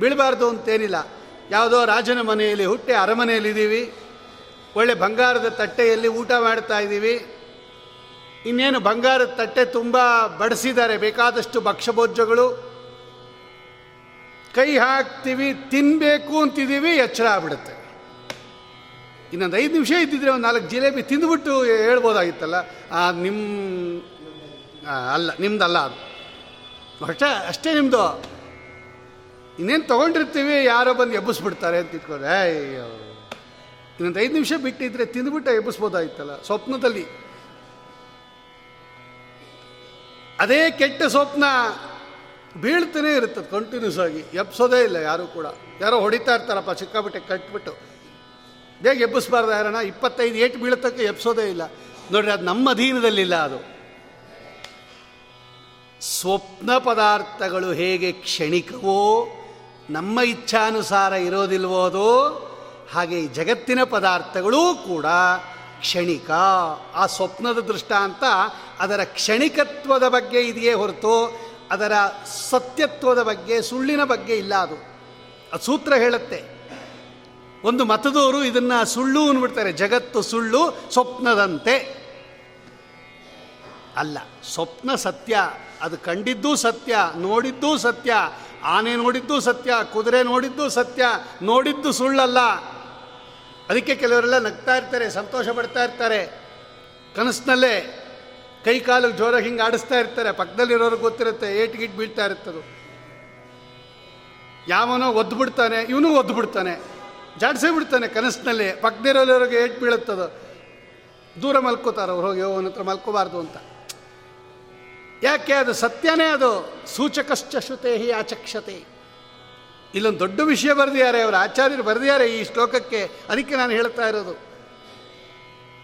ಬೀಳಬಾರ್ದು ಅಂತೇನಿಲ್ಲ. ಯಾವುದೋ ರಾಜನ ಮನೆಯಲ್ಲಿ ಹುಟ್ಟಿ ಅರಮನೆಯಲ್ಲಿದ್ದೀವಿ. ಒಳ್ಳೆ ಬಂಗಾರದ ತಟ್ಟೆಯಲ್ಲಿ ಊಟ ಮಾಡ್ತಾ ಇದ್ದೀವಿ. ಇನ್ನೇನು ಬಂಗಾರದ ತಟ್ಟೆ ತುಂಬ ಬಡಿಸಿದ್ದಾರೆ. ಬೇಕಾದಷ್ಟು ಭಕ್ಷ್ಯಭೋಜ್ಯಗಳು. ಕೈ ಹಾಕ್ತೀವಿ ತಿನ್ನಬೇಕು ಅಂತಿದ್ದೀವಿ, ಎಚ್ಚರ ಆಗ್ಬಿಡುತ್ತೆ. ಇನ್ನೊಂದು ಐದು ನಿಮಿಷ ಇದ್ದಿದ್ರೆ ಒಂದು ನಾಲ್ಕು ಜಿಲೇಬಿ ತಿಂದುಬಿಟ್ಟು ಹೇಳ್ಬೋದಾಗಿತ್ತಲ್ಲ? ನಿಮ್ಮ ಅಲ್ಲ, ನಿಮ್ದಲ್ಲ ಅದು. ಅಷ್ಟೇ ಅಷ್ಟೇ ನಿಮ್ಮದು ಇನ್ನೇನು ತೊಗೊಂಡಿರ್ತೀವಿ, ಯಾರೋ ಬಂದು ಎಬ್ಬಿಸ್ಬಿಡ್ತಾರೆ ಅಂತ ಇಟ್ಕೊಂಡ್ರೆ ಅಯ್ಯೋ. ಇನ್ನೊಂದು ಐದು ನಿಮಿಷ ಬಿಟ್ಟಿದ್ರೆ ತಿಂದುಬಿಟ್ಟು ಎಬ್ಬಿಸ್ಬೋದಾಗಿತ್ತಲ್ಲ? ಸ್ವಪ್ನದಲ್ಲಿ. ಅದೇ ಕೆಟ್ಟ ಸ್ವಪ್ನ ಬೀಳ್ತಾನೆ ಇರುತ್ತೆ ಕಂಟಿನ್ಯೂಸ್ ಆಗಿ. ಎಬ್ಸೋದೇ ಇಲ್ಲ ಯಾರೂ ಕೂಡ. ಯಾರೋ ಹೊಡಿತಾ ಇರ್ತಾರಪ್ಪ ಸಿಕ್ಕಾಬಿಟ್ಟೆ ಕಟ್ಬಿಟ್ಟು. ಬೇಗ ಎಬ್ಬಿಸ್ಬಾರ್ದು ಯಾರಣ ಇಪ್ಪತ್ತೈದು ಏಟು ಬೀಳತಕ್ಕ ಎಬ್ಸೋದೇ ಇಲ್ಲ. ನೋಡ್ರಿ, ಅದು ನಮ್ಮ ಅಧೀನದಲ್ಲಿಲ್ಲ ಅದು. ಸ್ವಪ್ನ ಪದಾರ್ಥಗಳು ಹೇಗೆ ಕ್ಷಣಿಕವೋ, ನಮ್ಮ ಇಚ್ಛಾನುಸಾರ ಇರೋದಿಲ್ವೋ ಅದು, ಹಾಗೆ ಜಗತ್ತಿನ ಪದಾರ್ಥಗಳೂ ಕೂಡ ಕ್ಷಣಿಕ. ಆ ಸ್ವಪ್ನದ ದೃಷ್ಟಾಂತ ಅದರ ಕ್ಷಣಿಕತ್ವದ ಬಗ್ಗೆ ಇದೆಯೇ ಹೊರತು ಅದರ ಸತ್ಯತ್ವದ ಬಗ್ಗೆ, ಸುಳ್ಳಿನ ಬಗ್ಗೆ ಇಲ್ಲ ಅದು. ಅದು ಸೂತ್ರ ಹೇಳುತ್ತೆ. ಒಂದು ಮತದವರು ಇದನ್ನ ಸುಳ್ಳು ಅಂದ್ಬಿಡ್ತಾರೆ ಜಗತ್ತು ಸುಳ್ಳು, ಸ್ವಪ್ನದಂತೆ. ಅಲ್ಲ, ಸ್ವಪ್ನ ಸತ್ಯ, ಅದು ಕಂಡಿದ್ದೂ ಸತ್ಯ, ನೋಡಿದ್ದೂ ಸತ್ಯ, ಆನೆ ನೋಡಿದ್ದು ಸತ್ಯ, ಕುದುರೆ ನೋಡಿದ್ದು ಸತ್ಯ, ನೋಡಿದ್ದು ಸುಳ್ಳಲ್ಲ. ಅದಕ್ಕೆ ಕೆಲವರೆಲ್ಲ ನಗ್ತಾ ಇರ್ತಾರೆ, ಸಂತೋಷ ಪಡ್ತಾ ಇರ್ತಾರೆ. ಕನಸಿನಲ್ಲೇ ಕೈ ಕಾಲು ಜೋರಾಗಿ ಹಿಂಗೆ ಆಡಿಸ್ತಾ ಇರ್ತಾರೆ. ಪಕ್ಕದಲ್ಲಿರೋರು ಗೊತ್ತಿರುತ್ತೆ ಏಟ್ಗಿಟ್ ಬೀಳ್ತಾ ಇರುತ್ತದು ಯಾವನೋ ಒದ್ದು ಬಿಡ್ತಾನೆ, ಇವನು ಒದ್ದು ಬಿಡ್ತಾನೆ. ಜಾಡ್ಸೇ ಬಿಡ್ತಾನೆ ಕನಸಿನಲ್ಲಿ. ಪಕ್ಕದಿರೋರಿಗೆ ಏಟ್ ಬೀಳುತ್ತದು. ದೂರ ಮಲ್ಕೋತಾರೆ ಅವ್ರು, ಹೋಗಿ ಅವನ ಹತ್ರ ಮಲ್ಕೋಬಾರ್ದು ಅಂತ. ಯಾಕೆ ಅದು ಸತ್ಯನೇ ಅದು? ಸೂಚಕಶ್ಚ ಶ್ರುತೆ ಹಿ ಆಚಕ್ಷತೆ. ಇಲ್ಲೊಂದು ದೊಡ್ಡ ವಿಷಯ ಬರೆದಿದ್ದಾರೆ, ಅವರು ಆಚಾರ್ಯರು ಬರೆದಿದ್ದಾರೆ ಈ ಶ್ಲೋಕಕ್ಕೆ. ಅದಕ್ಕೆ ನಾನು ಹೇಳ್ತಾ ಇರೋದು.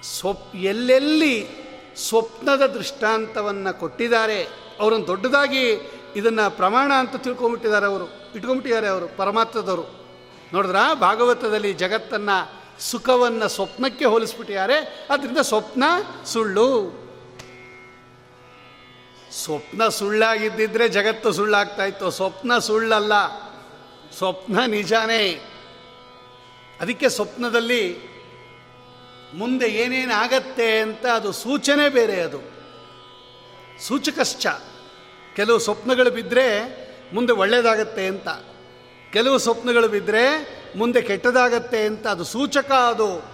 ಸೊಪ್ಪು ಎಲ್ಲೆಲ್ಲಿ ಸ್ವಪ್ನದ ದೃಷ್ಟಾಂತವನ್ನು ಕೊಟ್ಟಿದ್ದಾರೆ. ಅವರನ್ನು ದೊಡ್ಡದಾಗಿ ಇದನ್ನು ಪ್ರಮಾಣ ಅಂತ ತಿಳ್ಕೊಂಬಿಟ್ಟಿದ್ದಾರೆ ಅವರು ಇಟ್ಕೊಂಬಿಟ್ಟಿದ್ದಾರೆ ಅವರು ಪರಮಾತ್ಮದವರು ನೋಡಿದ್ರ ಭಾಗವತದಲ್ಲಿ ಜಗತ್ತನ್ನು, ಸುಖವನ್ನು ಸ್ವಪ್ನಕ್ಕೆ ಹೋಲಿಸ್ಬಿಟ್ಟಿದ್ದಾರೆ. ಅದರಿಂದ ಸ್ವಪ್ನ ಸುಳ್ಳು. ಸ್ವಪ್ನ ಸುಳ್ಳಾಗಿದ್ದಿದ್ರೆ ಜಗತ್ತು ಸುಳ್ಳಾಗ್ತಾ ಇತ್ತು. ಸ್ವಪ್ನ ಸುಳ್ಳಲ್ಲ. ಸ್ವಪ್ನ ನಿಜಾನೇ. ಅದಕ್ಕೆ ಸ್ವಪ್ನದಲ್ಲಿ ಮುಂದೆ ಏನೇನು ಆಗತ್ತೆ ಅಂತ ಅದು ಸೂಚನೆ ಬೇರೆ ಅದು. ಸೂಚಕಶ್ಚ. ಕೆಲವು ಸ್ವಪ್ನಗಳು ಬಿದ್ದರೆ ಮುಂದೆ ಒಳ್ಳೆಯದಾಗತ್ತೆ ಅಂತ. ಕೆಲವು ಸ್ವಪ್ನಗಳು ಬಿದ್ದರೆ ಮುಂದೆ ಕೆಟ್ಟದಾಗತ್ತೆ ಅಂತ ಅದು ಸೂಚಕ ಅದು.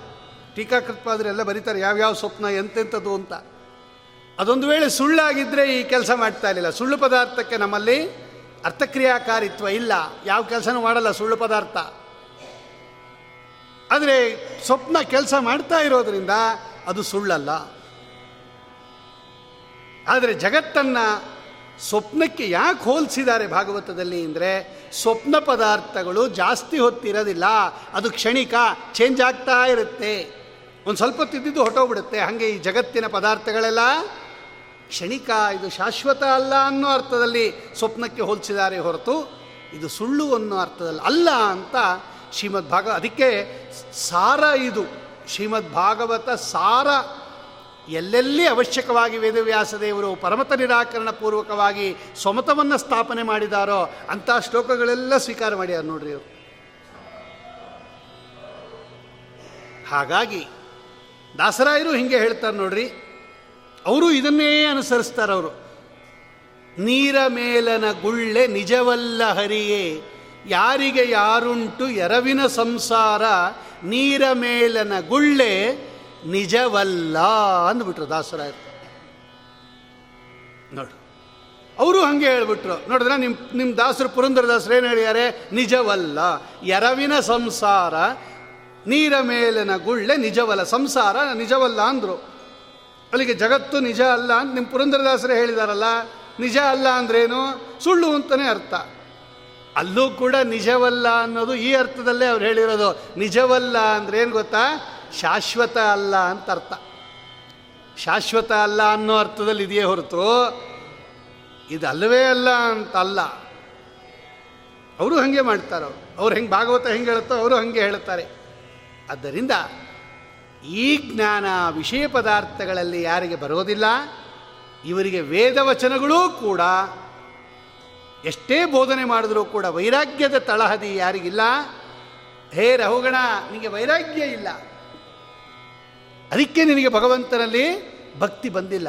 ಟೀಕಾಕೃತ್ಪಾದ್ರೆ ಎಲ್ಲ ಬರೀತಾರೆ ಯಾವ್ಯಾವ ಸ್ವಪ್ನ ಎಂತೆಂಥದ್ದು ಅಂತ. ಅದೊಂದು ವೇಳೆ ಸುಳ್ಳಾಗಿದ್ದರೆ ಈ ಕೆಲಸ ಮಾಡ್ತಾ ಇರಲಿಲ್ಲ. ಸುಳ್ಳು ಪದಾರ್ಥಕ್ಕೆ ನಮ್ಮಲ್ಲಿ ಅರ್ಥಕ್ರಿಯಾಕಾರಿತ್ವ ಇಲ್ಲ. ಯಾವ ಕೆಲಸನೂ ಮಾಡಲ್ಲ ಸುಳ್ಳು ಪದಾರ್ಥ. ಆದರೆ ಸ್ವಪ್ನ ಕೆಲಸ ಮಾಡ್ತಾ ಇರೋದರಿಂದ ಅದು ಸುಳ್ಳಲ್ಲ. ಆದರೆ ಜಗತ್ತನ್ನು ಸ್ವಪ್ನಕ್ಕೆ ಯಾಕೆ ಹೋಲಿಸಿದ್ದಾರೆ ಭಾಗವತದಲ್ಲಿ ಅಂದರೆ ಸ್ವಪ್ನ ಪದಾರ್ಥಗಳು ಜಾಸ್ತಿ ಹೊತ್ತಿರೋದಿಲ್ಲ. ಅದು ಕ್ಷಣಿಕ ಚೇಂಜ್ ಆಗ್ತಾ ಇರುತ್ತೆ. ಒಂದು ಸ್ವಲ್ಪ ತಿದ್ದಿದ್ದು ಹೊಟ್ಟೋಗ್ಬಿಡುತ್ತೆ ಹಾಗೆ ಈ ಜಗತ್ತಿನ ಪದಾರ್ಥಗಳೆಲ್ಲ ಕ್ಷಣಿಕ, ಇದು ಶಾಶ್ವತ ಅಲ್ಲ ಅನ್ನೋ ಅರ್ಥದಲ್ಲಿ ಸ್ವಪ್ನಕ್ಕೆ ಹೋಲಿಸಿದ್ದಾರೆ ಹೊರತು ಇದು ಸುಳ್ಳು ಅನ್ನೋ ಅರ್ಥದಲ್ಲಿ ಅಲ್ಲ ಅಂತ ಶ್ರೀಮದ್ ಭಾಗವತ ಅದಕ್ಕೆ ಸಾರ ಇದು. ಶ್ರೀಮದ್ ಭಾಗವತ ಸಾರ ಎಲ್ಲೆಲ್ಲಿ ಅವಶ್ಯಕವಾಗಿ ವೇದವ್ಯಾಸ ದೇವರು ಪರಮತ ನಿರಾಕರಣ ಪೂರ್ವಕವಾಗಿ ಸ್ವಮತವನ್ನು ಸ್ಥಾಪನೆ ಮಾಡಿದಾರೋ ಅಂಥ ಶ್ಲೋಕಗಳೆಲ್ಲ ಸ್ವೀಕಾರ ಮಾಡ್ಯಾರ ನೋಡ್ರಿ ಅವರು ಹಾಗಾಗಿ ದಾಸರಾಯರು ಹಿಂಗೆ ಹೇಳ್ತಾರೆ ನೋಡ್ರಿ, ಅವರು ಇದನ್ನೇ ಅನುಸರಿಸ್ತಾರೆ ಅವರು. ನೀರ ಮೇಲನ ಗುಳ್ಳೆ ನಿಜವಲ್ಲ ಹರಿಯೇ ಯಾರಿಗೆ ಯಾರುಂಟು ಎರವಿನ ಸಂಸಾರ, ನೀರ ಮೇಲನ ಗುಳ್ಳೆ ನಿಜವಲ್ಲ ಅಂದ್ಬಿಟ್ರು ದಾಸರಾಯರು. ನೋಡು, ಅವರು ಹಾಗೆ ಹೇಳ್ಬಿಟ್ರು. ನೋಡಿದ್ರೆ ನಿಮ್ಮ ನಿಮ್ಮ ದಾಸರು ಪುರಂದರದಾಸರು ಏನು ಹೇಳಿದ್ದಾರೆ? ನಿಜವಲ್ಲ. ಎರವಿನ ಸಂಸಾರ, ನೀರ ಮೇಲಿನ ಗುಳ್ಳೆ ನಿಜವಲ್ಲ. ಸಂಸಾರ ನಿಜವಲ್ಲ ಅಂದರು. ಅಲ್ಲಿಗೆ ಜಗತ್ತು ನಿಜ ಅಲ್ಲ ಅಂತ ನಿಮ್ಮ ಪುರಂದರದಾಸರೇ ಹೇಳಿದಾರಲ್ಲ, ನಿಜ ಅಲ್ಲ ಅಂದ್ರೇನು? ಸುಳ್ಳು ಅಂತಲೇ ಅರ್ಥ. ಅಲ್ಲೂ ಕೂಡ ನಿಜವಲ್ಲ ಅನ್ನೋದು ಈ ಅರ್ಥದಲ್ಲೇ ಅವ್ರು ಹೇಳಿರೋದು. ನಿಜವಲ್ಲ ಅಂದ್ರೆ ಏನು ಗೊತ್ತಾ? ಶಾಶ್ವತ ಅಲ್ಲ ಅಂತ ಅರ್ಥ. ಶಾಶ್ವತ ಅಲ್ಲ ಅನ್ನೋ ಅರ್ಥದಲ್ಲಿ ಇದೆಯೇ ಹೊರತು ಇದು ಅಲ್ಲವೇ ಅಲ್ಲ ಅಂತ ಅಲ್ಲ. ಅವರು ಹಾಗೆ ಮಾಡ್ತಾರೆ ಅವರು. ಅವ್ರು ಹೆಂಗೆ ಭಾಗವತ ಹೆಂಗೆ ಹೇಳುತ್ತೋ ಅವರು ಹಾಗೆ ಹೇಳುತ್ತಾರೆ. ಆದ್ದರಿಂದ ಈ ಜ್ಞಾನ ವಿಷಯ ಪದಾರ್ಥಗಳಲ್ಲಿ ಯಾರಿಗೆ ಬರೋದಿಲ್ಲ, ಇವರಿಗೆ ವೇದವಚನಗಳೂ ಕೂಡ ಎಷ್ಟೇ ಬೋಧನೆ ಮಾಡಿದ್ರೂ ಕೂಡ ವೈರಾಗ್ಯದ ತಳಹದಿ ಯಾರಿಗಿಲ್ಲ? ಹೇ ರಹುಗಣ, ನಿನಗೆ ವೈರಾಗ್ಯ ಇಲ್ಲ. ಅದಕ್ಕೆ ನಿನಗೆ ಭಗವಂತನಲ್ಲಿ ಭಕ್ತಿ ಬಂದಿಲ್ಲ.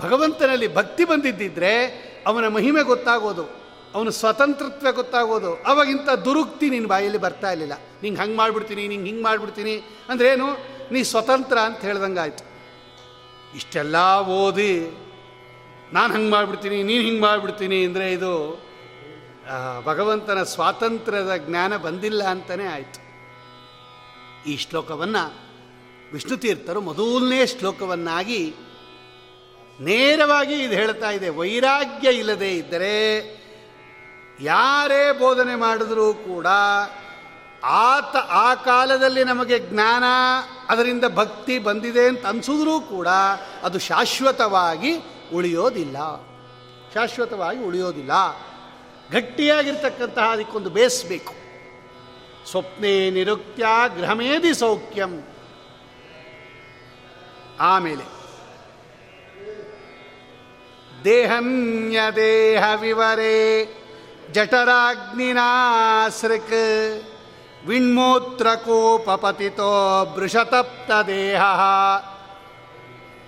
ಭಗವಂತನಲ್ಲಿ ಭಕ್ತಿ ಬಂದಿದ್ದಿದ್ರೆ ಅವನ ಮಹಿಮೆ ಗೊತ್ತಾಗೋದು, ಅವನ ಸ್ವತಂತ್ರತ್ವ ಗೊತ್ತಾಗೋದು. ಅವಾಗಿಂತ ದುರುಕ್ತಿ ನಿನ್ನ ಬಾಯಲ್ಲಿ ಬರ್ತಾ ಇರಲಿಲ್ಲ. ನಿಂಗೆ ಹಂಗೆ ಮಾಡಿಬಿಡ್ತೀನಿ, ನಿಂಗೆ ಹಿಂಗೆ ಮಾಡಿಬಿಡ್ತೀನಿ. ಅಂದ್ರೇನು? ನೀ ಸ್ವತಂತ್ರ ಅಂತ ಹೇಳ್ದಂಗಾಯ್ತು. ಇಷ್ಟೆಲ್ಲ ಓದಿ ನಾನು ಹಂಗೆ ಮಾಡಿಬಿಡ್ತೀನಿ, ನೀನು ಹಿಂಗೆ ಮಾಡಿಬಿಡ್ತೀನಿ ಅಂದರೆ ಇದು ಭಗವಂತನ ಸ್ವಾತಂತ್ರ್ಯದ ಜ್ಞಾನ ಬಂದಿಲ್ಲ ಅಂತಲೇ ಆಯಿತು. ಈ ಶ್ಲೋಕವನ್ನು ವಿಷ್ಣು ತೀರ್ಥರು ಮೊದಲನೇ ಶ್ಲೋಕವನ್ನಾಗಿ ನೇರವಾಗಿ ಇದು ಹೇಳ್ತಾ ಇದೆ. ವೈರಾಗ್ಯ ಇಲ್ಲದೆ ಇದ್ದರೆ ಯಾರೇ ಬೋಧನೆ ಮಾಡಿದ್ರೂ ಕೂಡ ಆತ ಆ ಕಾಲದಲ್ಲಿ ನಮಗೆ ಜ್ಞಾನ, ಅದರಿಂದ ಭಕ್ತಿ ಬಂದಿದೆ ಅಂತ ಅನಿಸಿದ್ರೂ ಕೂಡ ಅದು ಶಾಶ್ವತವಾಗಿ ಉಳಿಯೋದಿಲ್ಲ. ಶಾಶ್ವತವಾಗಿ ಉಳಿಯೋದಿಲ್ಲ. ಗಟ್ಟಿಯಾಗಿರ್ತಕ್ಕಂತಹ ಅದಕ್ಕೊಂದು ಬೇಸ್ ಬೇಕು. ಸ್ವಪ್ನೇ ನಿರುಕ್ತ್ಯ ಗೃಹಮೇದಿ ಸೌಖ್ಯಂ. ಆಮೇಲೆ ದೇಹನ್ಯ ದೇಹ ವಿವರೇ ಜಠರಾಗ್ನಿನಾಸೃಕ್ ವಿಣ್ಮೂತ್ರಕೋಪಪತಿತೋ ಬೃಷತಪ್ತ ದೇಹ.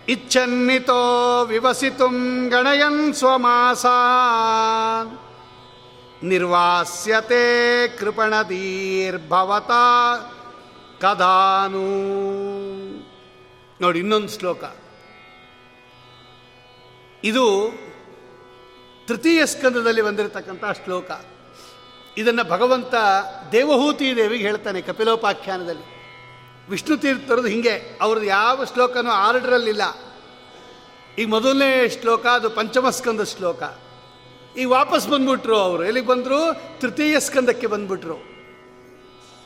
ಇಚ್ಛನ್ನಿತೋ ವಿವಸಿತುಂ ಗಣಯನ್ ಸ್ವಮಾಸಾನ್. ನಿರ್ವಾಸ್ಯತೆ ಕೃಪಣದೀರ್ಭವತ ಕದಾನು ನೋಡಿ, ಇನ್ನೊಂದು ಶ್ಲೋಕ. ಇದು ತೃತೀಯ ಸ್ಕಂದದಲ್ಲಿ ಬಂದಿರತಕ್ಕಂಥ ಶ್ಲೋಕ. ಇದನ್ನು ಭಗವಂತ ದೇವಹೂತಿ ದೇವಿಗೆ ಹೇಳ್ತಾನೆ ಕಪಿಲೋಪಾಖ್ಯಾನದಲ್ಲಿ. ವಿಷ್ಣು ತೀರ್ಥರದು ಹಿಂಗೆ. ಅವ್ರದ್ದು ಯಾವ ಶ್ಲೋಕನೂ ಆರ್ಡ್ರಲ್ಲಿಲ್ಲ. ಈಗ ಮೊದಲನೇ ಶ್ಲೋಕ, ಅದು ಪಂಚಮಸ್ಕಂದ ಶ್ಲೋಕ. ಈಗ ವಾಪಸ್ ಬಂದ್ಬಿಟ್ರು ಅವರು. ಎಲ್ಲಿಗೆ ಬಂದರು? ತೃತೀಯ ಸ್ಕಂದಕ್ಕೆ ಬಂದ್ಬಿಟ್ರು.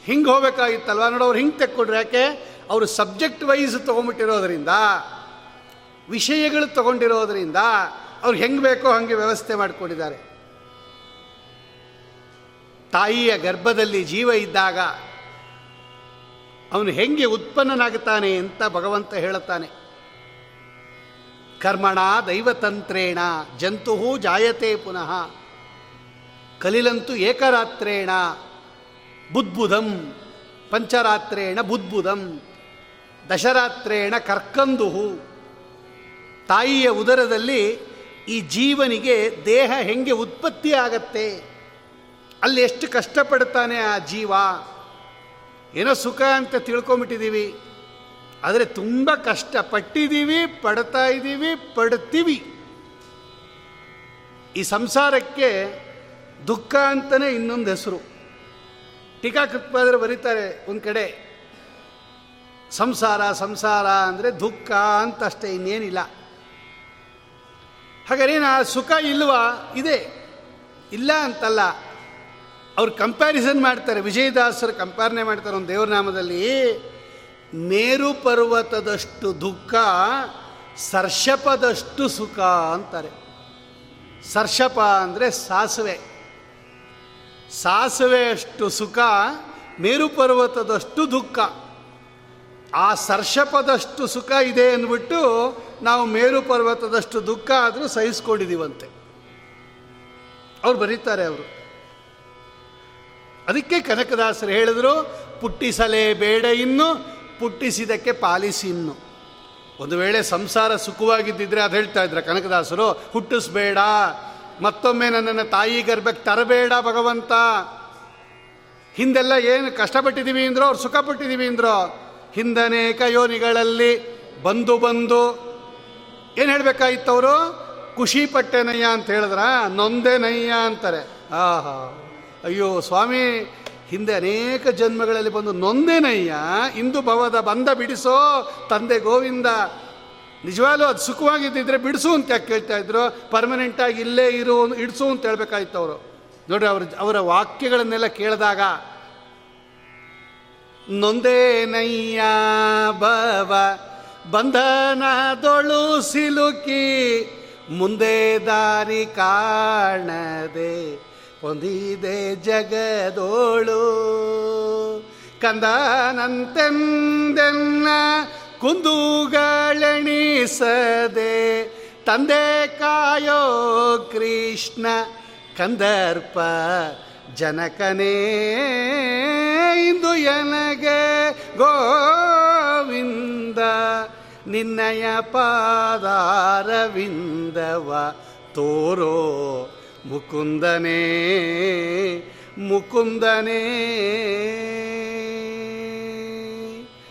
ಹಿಂಗೆ ಹೋಗ್ಬೇಕಾಗಿತ್ತಲ್ವ? ನೋಡು, ಅವ್ರು ಹಿಂಗೆ ತೆಕ್ಕೊಡ್ರು ಯಾಕೆ? ಅವರು ಸಬ್ಜೆಕ್ಟ್ ವೈಸ್ ತೊಗೊಂಬಿಟ್ಟಿರೋದ್ರಿಂದ ವಿಷಯಗಳು ತಗೊಂಡಿರೋದ್ರಿಂದ, ಅವ್ರು ಹೆಂಗೆ ಬೇಕೋ ಹಾಗೆ ವ್ಯವಸ್ಥೆ ಮಾಡಿಕೊಂಡಿದ್ದಾರೆ. ತಾಯಿಯ ಗರ್ಭದಲ್ಲಿ ಜೀವ ಇದ್ದಾಗ ಅವನು ಹೆಂಗೆ ಉತ್ಪನ್ನನಾಗುತ್ತಾನೆ ಅಂತ ಭಗವಂತ ಹೇಳುತ್ತಾನೆ. ಕರ್ಮಣ ದೈವತಂತ್ರೇಣ ಜಂತು ಜಾಯತೆ ಪುನಃ. ಕಲಿಲಂತು ಏಕರಾತ್ರೇಣ ಬುದ್ಬುಧಂ, ಪಂಚರಾತ್ರೇಣ ಬುದ್ಬುಧಂ, ದಶರಾತ್ರೇಣ ಕರ್ಕಂದುಹು. ತಾಯಿಯ ಉದರದಲ್ಲಿ ಈ ಜೀವನಿಗೆ ದೇಹ ಹೆಂಗೆ ಉತ್ಪತ್ತಿ ಆಗತ್ತೆ ಅಲ್ಲಿ ಎಷ್ಟು ಕಷ್ಟಪಡ್ತಾನೆ ಆ ಜೀವ. ಏನೋ ಸುಖ ಅಂತ ತಿಳ್ಕೊಂಬಿಟ್ಟಿದ್ದೀವಿ ಆದರೆ ತುಂಬ ಕಷ್ಟ. ಪಟ್ಟಿದ್ದೀವಿ, ಪಡ್ತಾ ಇದ್ದೀವಿ, ಪಡ್ತೀವಿ. ಈ ಸಂಸಾರಕ್ಕೆ ದುಃಖ ಅಂತಲೇ ಇನ್ನೊಂದು ಹೆಸರು. ಟೀಕಾಕೃತ್ಪಾದರು ಬರೀತಾರೆ ಒಂದು ಕಡೆ, ಸಂಸಾರ ಸಂಸಾರ ಅಂದರೆ ದುಃಖ ಅಂತ ಅಷ್ಟೇ ಇನ್ನೇನಿಲ್ಲ. ಹಾಗಾದ್ರೆ ಸುಖ ಇಲ್ವಾ? ಇದೆ. ಇಲ್ಲ ಅಂತಲ್ಲ. ಅವ್ರು ಕಂಪ್ಯಾರಿಸನ್ ಮಾಡ್ತಾರೆ, ವಿಜಯದಾಸರು ಕಂಪ್ಯಾರನೆ ಮಾಡ್ತಾರೆ ಒಂದು ದೇವ್ರ ನಾಮದಲ್ಲಿ. ಮೇರು ಪರ್ವತದಷ್ಟು ದುಃಖ, ಸರ್ಷಪದಷ್ಟು ಸುಖ ಅಂತಾರೆ. ಸರ್ಷಪ ಅಂದರೆ ಸಾಸುವೆ. ಸಾಸುವೆಯಷ್ಟು ಸುಖ, ಮೇರು ಪರ್ವತದಷ್ಟು ದುಃಖ. ಆ ಸರ್ಷಪದಷ್ಟು ಸುಖ ಇದೆ ಅಂದ್ಬಿಟ್ಟು ನಾವು ಮೇರು ಪರ್ವತದಷ್ಟು ದುಃಖ ಆದರೂ ಸಹಿಸ್ಕೊಂಡಿದ್ದೀವಂತೆ ಅವ್ರು ಬರೀತಾರೆ ಅವರು. ಅದಕ್ಕೆ ಕನಕದಾಸರು ಹೇಳಿದ್ರು, ಪುಟ್ಟಿಸಲೇ ಬೇಡ ಇನ್ನು, ಪುಟ್ಟಿಸಿದಕ್ಕೆ ಪಾಲಿಸಿ ಇನ್ನು. ಒಂದು ವೇಳೆ ಸಂಸಾರ ಸುಖವಾಗಿದ್ದಿದ್ರೆ ಅದು ಹೇಳ್ತಾ ಇದ್ರೆ ಕನಕದಾಸರು, ಹುಟ್ಟಿಸ್ಬೇಡ, ಮತ್ತೊಮ್ಮೆ ನನ್ನನ್ನು ತಾಯಿ ಗರ್ಭಕ್ಕೆ ತರಬೇಡ ಭಗವಂತ. ಹಿಂದೆಲ್ಲ ಏನು ಕಷ್ಟಪಟ್ಟಿದ್ದೀವಿ ಅಂದ್ರೋ, ಅವ್ರು ಸುಖಪಟ್ಟಿದ್ದೀವಿ ಅಂದ್ರೋ. ಹಿಂದನೇಕ ಯೋನಿಗಳಲ್ಲಿ ಬಂದು ಬಂದು ಏನು ಹೇಳಬೇಕಾಗಿತ್ತು ಅವರು? ಖುಷಿ ಪಟ್ಟೆನಯ್ಯ ಅಂತ ಹೇಳಿದ್ರ, ನೊಂದೇನಯ್ಯ ಅಂತಾರೆ. ಆಹಾ. ಅಯ್ಯೋ, ಸ್ವಾಮಿ, ಹಿಂದೆ ಅನೇಕ ಜನ್ಮಗಳಲ್ಲಿ ಬಂದು ನೊಂದೇನಯ್ಯ, ಇಂದು ಭವದ ಬಂದ ಬಿಡಿಸೋ ತಂದೆ ಗೋವಿಂದ. ನಿಜವಾಗ್ಲೂ ಅದು ಸುಖವಾಗಿದ್ದಿದ್ರೆ ಬಿಡಿಸು ಅಂತ ಯಾಕೆ ಕೇಳ್ತಾ ಇದ್ರು? ಪರ್ಮನೆಂಟಾಗಿ ಇಲ್ಲೇ ಇರು, ಇಡಿಸು ಅಂತ ಹೇಳ್ಬೇಕಾಯ್ತು ಅವರು. ನೋಡ್ರಿ, ಅವ್ರ, ಅವರ ವಾಕ್ಯಗಳನ್ನೆಲ್ಲ ಕೇಳಿದಾಗ, ನೊಂದೇನಯ್ಯ ಬವ ಬಂಧನದೊಳು ಸಿಲುಕಿ, ಮುಂದೆ ದಾರಿ ಕಾಣದೆ ಹೊಂದಿದೆ ಜಗದೋಳು. ಕಂದನಂತೆಂದೆನ್ನ ಕುಂದುಗಳೆಣಿಸದೆ, ತಂದೆ ಕಾಯೋ ಕೃಷ್ಣ ಕಂದರ್ಪ ಜನಕನೇ. ಇಂದು ಎನಗೆ ಗೋವಿಂದ, ನಿನ್ನಯ ಪಾದಾರವಿಂದವ ತೋರೋ ಮುಕುಂದನೇ ಮುಕುಂದನೇ.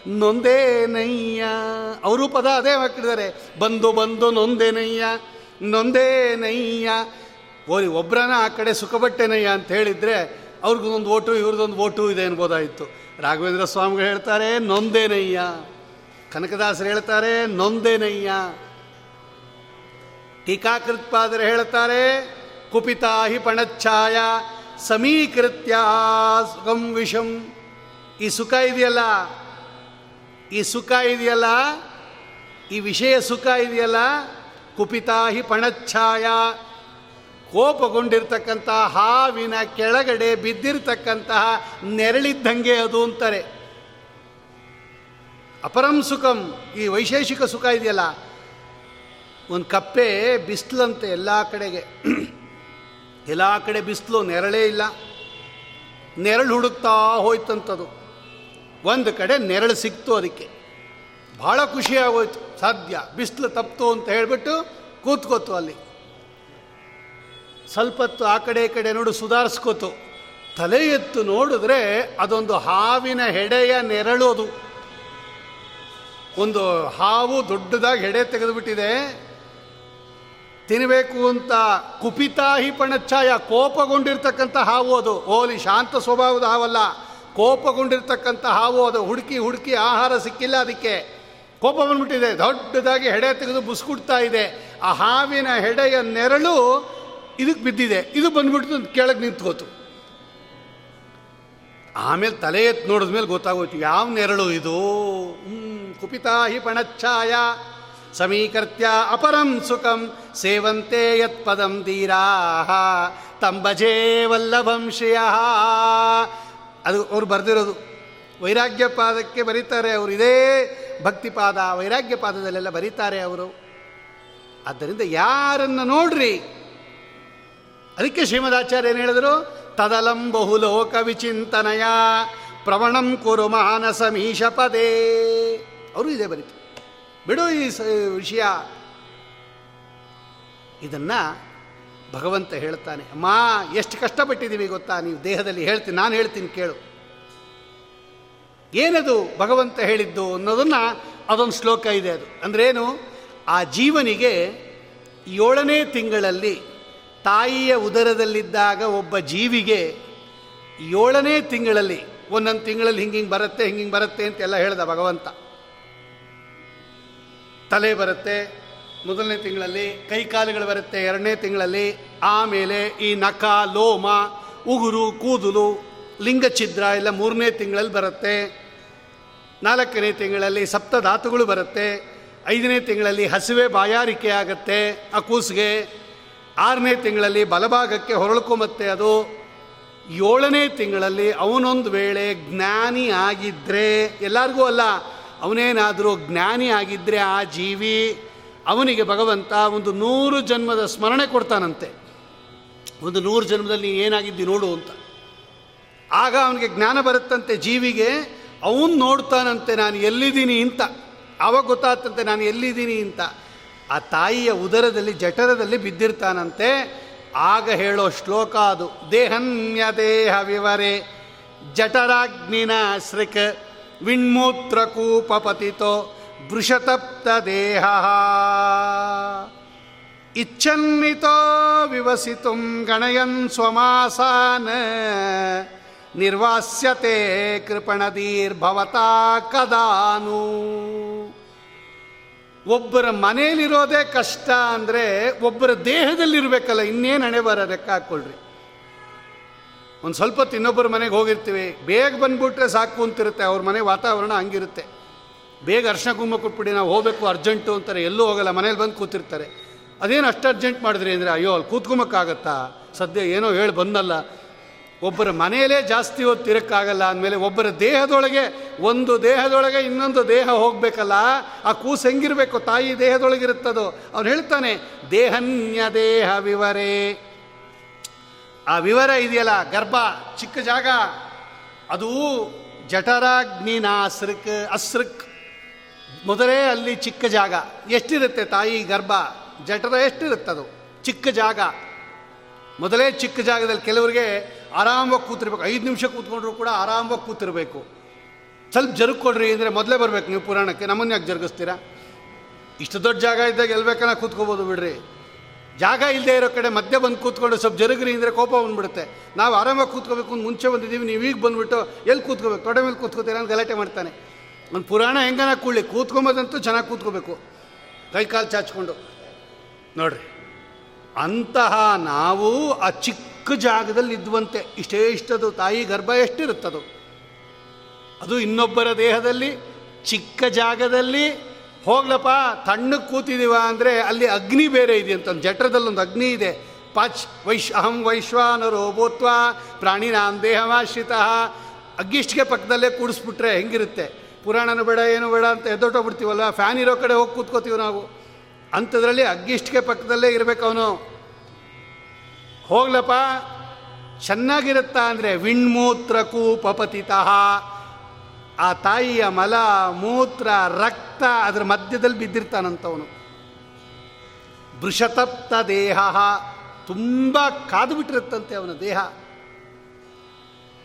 ನೊಂದೇನಯ್ಯ ಅವರು ಪದ ಅದೇ ಹಾಕಿದ್ದಾರೆ. ಬಂದು ಬಂದು ನೊಂದೇನಯ್ಯ ನೊಂದೇನಯ್ಯ ಓರಿ, ಒಬ್ರನ ಆ ಕಡೆ ಸುಖಪಟ್ಟೆನಯ್ಯ ಅಂತ ಹೇಳಿದರೆ ಅವ್ರಿಗೊಂದು ಓಟು ಇವ್ರದ್ದೊಂದು ಓಟು ಇದೆ ಅನ್ಬೋದಾಯಿತು. ರಾಘವೇಂದ್ರ ಸ್ವಾಮಿಗಳು ಹೇಳ್ತಾರೆ ನೊಂದೇನಯ್ಯ ಕನಕದಾಸರು ಹೇಳ್ತಾರೆ ನೊಂದೇನಯ್ಯ ಟೀಕಾಕೃತ್ಪಾದರು ಹೇಳ್ತಾರೆ ಕುಪಿತಾ ಹಿ ಪಣಚ್ಛಾಯ ಸಮೀಕೃತ್ಯ ಸುಖಂ ವಿಷಂ. ಈ ಸುಖ ಇದೆಯಲ್ಲ? ಈ ಸುಖ ಇದೆಯಲ್ಲ? ಈ ವಿಷಯ ಸುಖ ಇದೆಯಲ್ಲ? ಕುಪಿತಾ ಹಿ ಪಣಚ್ಛಾಯ. ಕೋಪಗೊಂಡಿರ್ತಕ್ಕಂಥ ಹಾವಿನ ಕೆಳಗಡೆ ಬಿದ್ದಿರ್ತಕ್ಕಂತಹ ನೆರಳಿದ್ದಂಗೆ ಅದು ಅಂತಾರೆ. ಅಪರಂ ಸುಖಂ, ಈ ವೈಶೇಷಿಕ ಸುಖ ಇದೆಯಲ್ಲ? ಒಂದು ಕಪ್ಪೆ ಬಿಸ್ಲಂತೆ ಎಲ್ಲ ಕಡೆಗೆ. ಎಲ್ಲ ಕಡೆ ಬಿಸಿಲು ನೆರಳೇ ಇಲ್ಲ. ನೆರಳು ಹುಡುಕ್ತಾ ಹೋಯ್ತಂಥದ್ದು ಒಂದು ಕಡೆ ನೆರಳು ಸಿಕ್ತು ಅದಕ್ಕೆ. ಭಾಳ ಖುಷಿಯಾಗೋಯ್ತು. ಸಾಧ್ಯ, ಬಿಸಿಲು ತಪ್ತು ಅಂತ ಹೇಳಿಬಿಟ್ಟು ಕೂತ್ಕೋತು ಅಲ್ಲಿ. ಸ್ವಲ್ಪ ಹೊತ್ತು ಆ ಕಡೆ ಈ ಕಡೆ ನೋಡು ಸುಧಾರಿಸ್ಕೋತು. ತಲೆ ಎತ್ತು ನೋಡಿದ್ರೆ ಅದೊಂದು ಹಾವಿನ ಹೆಡೆಯ ನೆರಳು ಅದು. ಒಂದು ಹಾವು ದೊಡ್ಡದಾಗಿ ಹೆಡೆ ತೆಗೆದುಬಿಟ್ಟಿದೆ. ತಿನ್ನಬೇಕು ಅಂತ ಕುಪಿತಾಹಿ ಪಣಚ್ಛಾಯ ಕೋಪಗೊಂಡಿರ್ತಕ್ಕಂಥ ಹಾವು ಅದು. ಓಲಿ ಶಾಂತ ಸ್ವಭಾವದ ಹಾವಲ್ಲ. ಕೋಪಗೊಂಡಿರ್ತಕ್ಕಂಥ ಹಾವು ಅದು. ಹುಡುಕಿ ಹುಡುಕಿ ಆಹಾರ ಸಿಕ್ಕಿಲ್ಲ ಅದಕ್ಕೆ. ಕೋಪ ಬಂದ್ಬಿಟ್ಟಿದೆ. ದೊಡ್ಡದಾಗಿ ಹೆಡೆ ತೆಗೆದು ಬುಸ್ಕುಡ್ತಾ ಇದೆ. ಆ ಹಾವಿನ ಹೆಡೆಯ ನೆರಳು ಇದಕ್ಕೆ ಬಿದ್ದಿದೆ. ಇದು ಬಂದ್ಬಿಟ್ಟು ಕೆಳಗೆ ನಿಂತ್ಕೋತು. ಆಮೇಲೆ ತಲೆ ಎತ್ತು ನೋಡಿದ್ಮೇಲೆ ಗೊತ್ತಾಗೋಯ್ತು. ಯಾವ ನೆರಳು ಇದು? ಹ್ಞೂ ಕುಪಿತಾಹಿ ಪಣಚ್ಛಾಯ. ಸಮೀಕರ್ತ್ಯ ಅಪರಂ ಸುಖಂ ಸೇವಂತೆ ಯತ್ ಪದಂ ಧೀರಾ ತಂಬಜೇ ವಲ್ಲಭಂ ಶ್ರಿಯ. ಅದು ಅವ್ರು ಬರೆದಿರೋದು. ವೈರಾಗ್ಯ ಪಾದಕ್ಕೆ ಬರೀತಾರೆ ಅವರು. ಇದೇ ಭಕ್ತಿಪಾದ ವೈರಾಗ್ಯ ಪಾದದಲ್ಲೆಲ್ಲ ಬರೀತಾರೆ ಅವರು. ಆದ್ದರಿಂದ ಯಾರನ್ನು ನೋಡ್ರಿ? ಅದಕ್ಕೆ ಶ್ರೀಮದಾಚಾರ್ಯ ಏನು ಹೇಳಿದರು? ತದಲಂ ಬಹುಲೋಕ ವಿಚಿಂತನಯ. ಪ್ರವಣಂ ಕುರು ಮಾನಸ ಮೀಶ ಪದೇ. ಅವರು ಇದೇ ಬರೀತು ಬಿಡು ಈ ವಿಷಯ. ಇದನ್ನ ಭಗವಂತ ಹೇಳ್ತಾನೆ, ಅಮ್ಮ, ಎಷ್ಟು ಕಷ್ಟಪಟ್ಟಿದ್ದೀವಿ ಗೊತ್ತಾ? ನೀವು ದೇಹದಲ್ಲಿ ಹೇಳ್ತೀನಿ ನಾನು ಹೇಳ್ತೀನಿ ಕೇಳು. ಏನದು ಭಗವಂತ ಹೇಳಿದ್ದು ಅನ್ನೋದನ್ನು ಅದೊಂದು ಶ್ಲೋಕ ಇದೆ ಅದು. ಅಂದ್ರೇನು? ಆ ಜೀವನಿಗೆ ಏಳನೇ ತಿಂಗಳಲ್ಲಿ ತಾಯಿಯ ಉದರದಲ್ಲಿದ್ದಾಗ ಒಬ್ಬ ಜೀವಿಗೆ ಏಳನೇ ತಿಂಗಳಲ್ಲಿ, ಒಂದೊಂದು ತಿಂಗಳಲ್ಲಿ ಹಿಂಗೆ ಹಿಂಗೆ ಬರುತ್ತೆ, ಹಿಂಗೆ ಹಿಂಗೆ ಬರುತ್ತೆ ಅಂತೆಲ್ಲ ಹೇಳ್ದ ಭಗವಂತ. ತಲೆ ಬರುತ್ತೆ, ಮೊದಲನೇ ತಿಂಗಳಲ್ಲಿ ಕೈಕಾಲುಗಳು ಬರುತ್ತೆ, ಎರಡನೇ ತಿಂಗಳಲ್ಲಿ, ಆಮೇಲೆ ಈ ನಖ, ಲೋಮ, ಉಗುರು, ಕೂದಲು ಲಿಂಗ ಛಿದ್ರ ಎಲ್ಲ ಮೂರನೇ ತಿಂಗಳಲ್ಲಿ ಬರುತ್ತೆ. ನಾಲ್ಕನೇ ತಿಂಗಳಲ್ಲಿ ಸಪ್ತಧಾತುಗಳು ಬರುತ್ತೆ. ಐದನೇ ತಿಂಗಳಲ್ಲಿ ಹಸಿವೆ ಬಾಯಾರಿಕೆ ಆಗುತ್ತೆ, ಆ ಕೂಸಿಗೆ. ಆರನೇ ತಿಂಗಳಲ್ಲಿ ಬಲಭಾಗಕ್ಕೆ ಹೊರಳ್ಕೊಂಬತ್ತೆ ಅದು. ಏಳನೇ ತಿಂಗಳಲ್ಲಿ ಅವನೊಂದು ವೇಳೆ ಜ್ಞಾನಿ ಆಗಿದ್ದರೆ ಎಲ್ಲರಿಗೂ ಅಲ್ಲ ಅವನೇನಾದರೂ ಜ್ಞಾನಿ ಆಗಿದ್ದರೆ ಆ ಜೀವಿ ಅವನಿಗೆ ಭಗವಂತ ಒಂದು ನೂರು ಜನ್ಮದ ಸ್ಮರಣೆ ಕೊಡ್ತಾನಂತೆ. ಒಂದು ನೂರು ಜನ್ಮದಲ್ಲಿ ಏನಾಗಿದ್ದಿ ನೋಡು ಅಂತ. ಆಗ ಅವನಿಗೆ ಜ್ಞಾನ ಬರುತ್ತಂತೆ ಜೀವಿಗೆ, ಅವನು ನೋಡ್ತಾನಂತೆ ನಾನು ಎಲ್ಲಿದ್ದೀನಿ ಅಂತ. ಅವಾಗ ಗೊತ್ತಾಗ್ತಂತೆ ನಾನು ಎಲ್ಲಿದ್ದೀನಿ ಅಂತ. ಆ ತಾಯಿಯ ಉದರದಲ್ಲಿ, ಜಠರದಲ್ಲಿ ಬಿದ್ದಿರ್ತಾನಂತೆ. ಆಗ ಹೇಳೋ ಶ್ಲೋಕ ಅದು ದೇಹನ್ಯ ದೇಹ ವಿವರೆ ಜಠರಾಗ್ನಿನ ಸೃಕ್ ವಿಣ್ಮೂತ್ರಕೂಪ ಬೃಷತಪ್ತ ವೃಷತಪ್ತ ದೇಹ ಇಚ್ಛನ್ನಿತೋ ವಿವಸಿತು ಗಣಯನ್ ಸ್ವಮಾಸಾನ. ನಿರ್ವಾಸ್ಯತೆ ಕೃಪಣದೀರ್ಭವತಾ ಕದಾನು. ಒಬ್ಬರ ಮನೆಯಲ್ಲಿರೋದೇ ಕಷ್ಟ ಅಂದರೆ ಒಬ್ಬರ ದೇಹದಲ್ಲಿರಬೇಕಲ್ಲ, ಇನ್ನೇನು ಹಣೆ ಬರ ಹಾಕ್ಕೊಳ್ರಿ. ಒಂದು ಸ್ವಲ್ಪ ಹೊತ್ತು ಇನ್ನೊಬ್ಬರ ಮನೆಗೆ ಹೋಗಿರ್ತೀವಿ. ಬೇಗ ಬಂದುಬಿಟ್ರೆ ಸಾಕು ಅಂತಿರುತ್ತೆ. ಅವ್ರ ಮನೆ ವಾತಾವರಣ ಹಂಗಿರುತ್ತೆ. ಬೇಗ ಅರ್ಶನ ಕುಂಭ ಕೊಟ್ಬಿಡಿ, ನಾವು ಹೋಗಬೇಕು, ಅರ್ಜೆಂಟು ಅಂತಾರೆ. ಎಲ್ಲೂ ಹೋಗಲ್ಲ ಮನೇಲಿ ಬಂದು ಕೂತಿರ್ತಾರೆ. ಅದೇನು ಅಷ್ಟು ಅರ್ಜೆಂಟ್ ಮಾಡಿದ್ರಿ ಅಂದರೆ, ಅಯ್ಯೋ, ಅಲ್ಲಿ ಕೂತ್ಕೊಂಬಕ್ಕಾಗತ್ತಾ ಸದ್ಯ ಏನೋ ಹೇಳಿ ಬಂದಲ್ಲ. ಒಬ್ಬರ ಮನೆಯಲ್ಲೇ ಜಾಸ್ತಿ ಹೊತ್ತು ಇರೋಕ್ಕಾಗಲ್ಲ. ಅಂದಮೇಲೆ ಒಬ್ಬರ ದೇಹದೊಳಗೆ, ಒಂದು ದೇಹದೊಳಗೆ ಇನ್ನೊಂದು ದೇಹ ಹೋಗಬೇಕಲ್ಲ? ಆ ಕೂಸು ಹೆಂಗಿರಬೇಕು? ತಾಯಿ ದೇಹದೊಳಗಿರುತ್ತದೋ? ಅವ್ನು ಹೇಳ್ತಾನೆ ದೇಹನ್ಯ ದೇಹ ವಿವರೇ. ಆ ವಿವರ ಇದೆಯಲ್ಲ, ಗರ್ಭ, ಚಿಕ್ಕ ಜಾಗ. ಅದು ಜಠರಾಗ್ನಿನಾಸೃಕ್, ಅಸೃಕ್. ಮೊದಲೇ ಅಲ್ಲಿ ಚಿಕ್ಕ ಜಾಗ. ಎಷ್ಟಿರುತ್ತೆ ತಾಯಿ ಗರ್ಭ? ಜಠರ ಅದು? ಚಿಕ್ಕ ಜಾಗ. ಮೊದಲೇ ಚಿಕ್ಕ ಜಾಗದಲ್ಲಿ ಕೆಲವರಿಗೆ ಆರಾಮವಾಗಿ ಕೂತಿರ್ಬೇಕು. ಐದು ನಿಮಿಷ ಕೂತ್ಕೊಂಡ್ರು ಕೂಡ ಆರಾಮವಾಗಿ ಕೂತಿರ್ಬೇಕು. ಸ್ವಲ್ಪ ಜರುಗ್ಕೊಡ್ರಿ ಅಂದರೆ ಮೊದಲೇ ಬರಬೇಕು ನೀವು ಪುರಾಣಕ್ಕೆ. ನಮ್ಮನ್ನು ಯಾಕೆ ಜರುಗಿಸ್ತೀರಾ? ಇಷ್ಟು ದೊಡ್ಡ ಜಾಗ ಇದ್ದಾಗ ಎಲ್ಬೇಕನ್ನ ಕೂತ್ಕೋಬೋದು ಬಿಡ್ರಿ. ಜಾಗ ಇಲ್ಲದೆ ಇರೋ ಕಡೆ ಮಧ್ಯೆ ಬಂದು ಕೂತ್ಕೊಂಡು ಸ್ವಲ್ಪ ಜರುಗ್ರಿ ಅಂದರೆ ಕೋಪ ಬಂದ್ಬಿಡುತ್ತೆ. ನಾವು ಆರಾಮಾಗಿ ಕೂತ್ಕೋಬೇಕು ಅಂತ ಮುಂಚೆ ಬಂದಿದ್ದೀವಿ, ನೀವು ಈಗ ಬಂದುಬಿಟ್ಟು ಎಲ್ಲಿ ಕೂತ್ಕೋಬೇಕು? ತೊಡೆ ಮೇಲೆ ಕೂತ್ಕೋತೀರಾ ಅಂತ ಗಲಾಟೆ ಮಾಡ್ತಾನೆ. ಒಂದು ಪುರಾಣ ಹೆಂಗನ ಕೂಡಲಿ? ಕೂತ್ಕೊಂಬೋದಂತೂ ಚೆನ್ನಾಗಿ ಕೂತ್ಕೋಬೇಕು. ಕೈ ಕಾಲು ಚಾಚ್ಕೊಂಡು. ನೋಡ್ರಿ, ಅಂತಹ ನಾವು ಆ ಚಿಕ್ಕ ಜಾಗದಲ್ಲಿ ಇದ್ವಂತೆ. ಇಷ್ಟೇ ಇಷ್ಟದು, ತಾಯಿ ಗರ್ಭ ಎಷ್ಟಿರುತ್ತದು? ಅದು ಇನ್ನೊಬ್ಬರ ದೇಹದಲ್ಲಿ, ಚಿಕ್ಕ ಜಾಗದಲ್ಲಿ ಹೋಗ್ಲಪ್ಪ, ತಣ್ಣಗೆ ಕೂತಿದ್ದೀವ ಅಂದರೆ ಅಲ್ಲಿ ಅಗ್ನಿ ಬೇರೆ ಇದೆ ಅಂತ, ಜಠರದಲ್ಲೊಂದು ಅಗ್ನಿ ಇದೆ. ಪಾಚ್, ವೈಶ್, ಅಹಂ, ವೈಶ್ವಾನರೋ ಭೂತ್ವ, ಪ್ರಾಣಿನಾಂ ದೇಹವಾಶ್ರಿತ. ಅಗ್ಗಿಷ್ಟಿಗೆ ಪಕ್ಕದಲ್ಲೇ ಕೂಡಿಸ್ಬಿಟ್ರೆ ಹೆಂಗಿರುತ್ತೆ? ಪುರಾಣನೂ ಬೇಡ, ಏನು ಬೇಡ ಅಂತ ಎದ್ದೊಟ್ಟೋಗ್ಬಿಡ್ತೀವಲ್ಲ ಫ್ಯಾನ್ ಇರೋ ಕಡೆ ಹೋಗಿ ಕೂತ್ಕೋತೀವಿ ನಾವು. ಅಂಥದ್ರಲ್ಲಿ ಅಗ್ಗಿಷ್ಟಿಗೆ ಪಕ್ಕದಲ್ಲೇ ಇರಬೇಕು ಅವನು. ಹೋಗ್ಲಪ್ಪ, ಚೆನ್ನಾಗಿರುತ್ತಾ ಅಂದರೆ ವಿಣ್ಮೂತ್ರ ಕೂಪಪತಿತಃ ಆ ತಾಯಿಯ ಮಲ, ಮೂತ್ರ, ರಕ್ತ ಅದರ ಮಧ್ಯದಲ್ಲಿ ಬಿದ್ದಿರ್ತಾನಂತವನು. ಬೃಷತಪ್ತ ದೇಹ, ತುಂಬ ಕಾದು ಬಿಟ್ಟಿರುತ್ತಂತೆ ಅವನ ದೇಹ.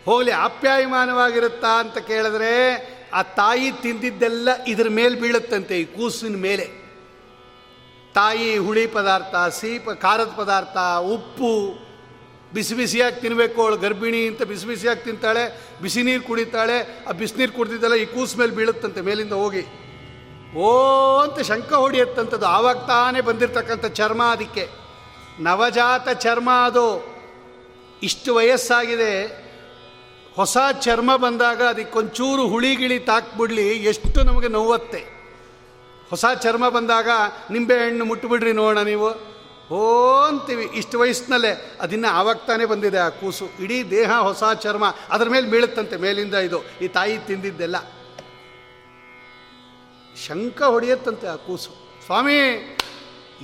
ಹೋಗಲಿ ಆಪ್ಯಾಯಮಾನವಾಗಿರುತ್ತಾ ಅಂತ ಕೇಳಿದ್ರೆ ಆ ತಾಯಿ ತಿಂದಿದ್ದೆಲ್ಲ ಇದ್ರ ಮೇಲೆ ಬೀಳುತ್ತಂತೆ, ಈ ಕೂಸಿನ ಮೇಲೆ. ತಾಯಿ ಹುಳಿ ಪದಾರ್ಥ, ಸೀಪ, ಖಾರದ ಪದಾರ್ಥ, ಉಪ್ಪು ಬಿಸಿ ಬಿಸಿಯಾಗಿ ತಿನ್ನಬೇಕು ಅವಳು ಗರ್ಭಿಣಿ ಅಂತ ಬಿಸಿ ಬಿಸಿಯಾಗಿ ತಿಂತಾಳೆ, ಬಿಸಿ ನೀರು ಕುಡಿತಾಳೆ, ಆ ಬಿಸಿನೀರು ಕುಡಿದಿದ್ದಲ್ಲ ಈ ಕೂಸು ಮೇಲೆ ಬೀಳುತ್ತಂತೆ, ಮೇಲಿಂದ ಹೋಗಿ. ಓ ಅಂತ ಶಂಕ ಹೊಡಿಯತ್ತಂಥದ್ದು ಆವಾಗ ತಾನೇ ಬಂದಿರತಕ್ಕಂಥ ಚರ್ಮ ಅದಕ್ಕೆ. ನವಜಾತ ಚರ್ಮ ಅದು. ಇಷ್ಟು ವಯಸ್ಸಾಗಿದೆ. ಹೊಸ ಚರ್ಮ ಬಂದಾಗ ಅದಕ್ಕೊಂಚೂರು ಹುಳಿ ಗಿಳಿ ತಾಕ್ಬಿಡ್ಲಿ, ಎಷ್ಟು ನಮಗೆ ನೋವತ್ತೆ. ಹೊಸ ಚರ್ಮ ಬಂದಾಗ ನಿಂಬೆಹಣ್ಣು ಮುಟ್ಟುಬಿಡ್ರಿ ನೋಡೋಣ ನೀವು. ಓ ಅಂತೀವಿ. ಇಷ್ಟು ವಯಸ್ಸಿನಲ್ಲೇ ಅದಿನ್ನ ಆವಾಗ್ತಾನೆ ತಾನೇ ಬಂದಿದೆ ಆ ಕೂಸು. ಇಡೀ ದೇಹ ಹೊಸ ಚರ್ಮ ಅದರ ಮೇಲೆ ಬೀಳುತ್ತಂತೆ ಮೇಲಿಂದ ಇದು. ಈ ತಾಯಿ ತಿಂದಿದ್ದೆಲ್ಲ. ಶಂಕ ಹೊಡೆಯುತ್ತಂತೆ ಆ ಕೂಸು. ಸ್ವಾಮಿ,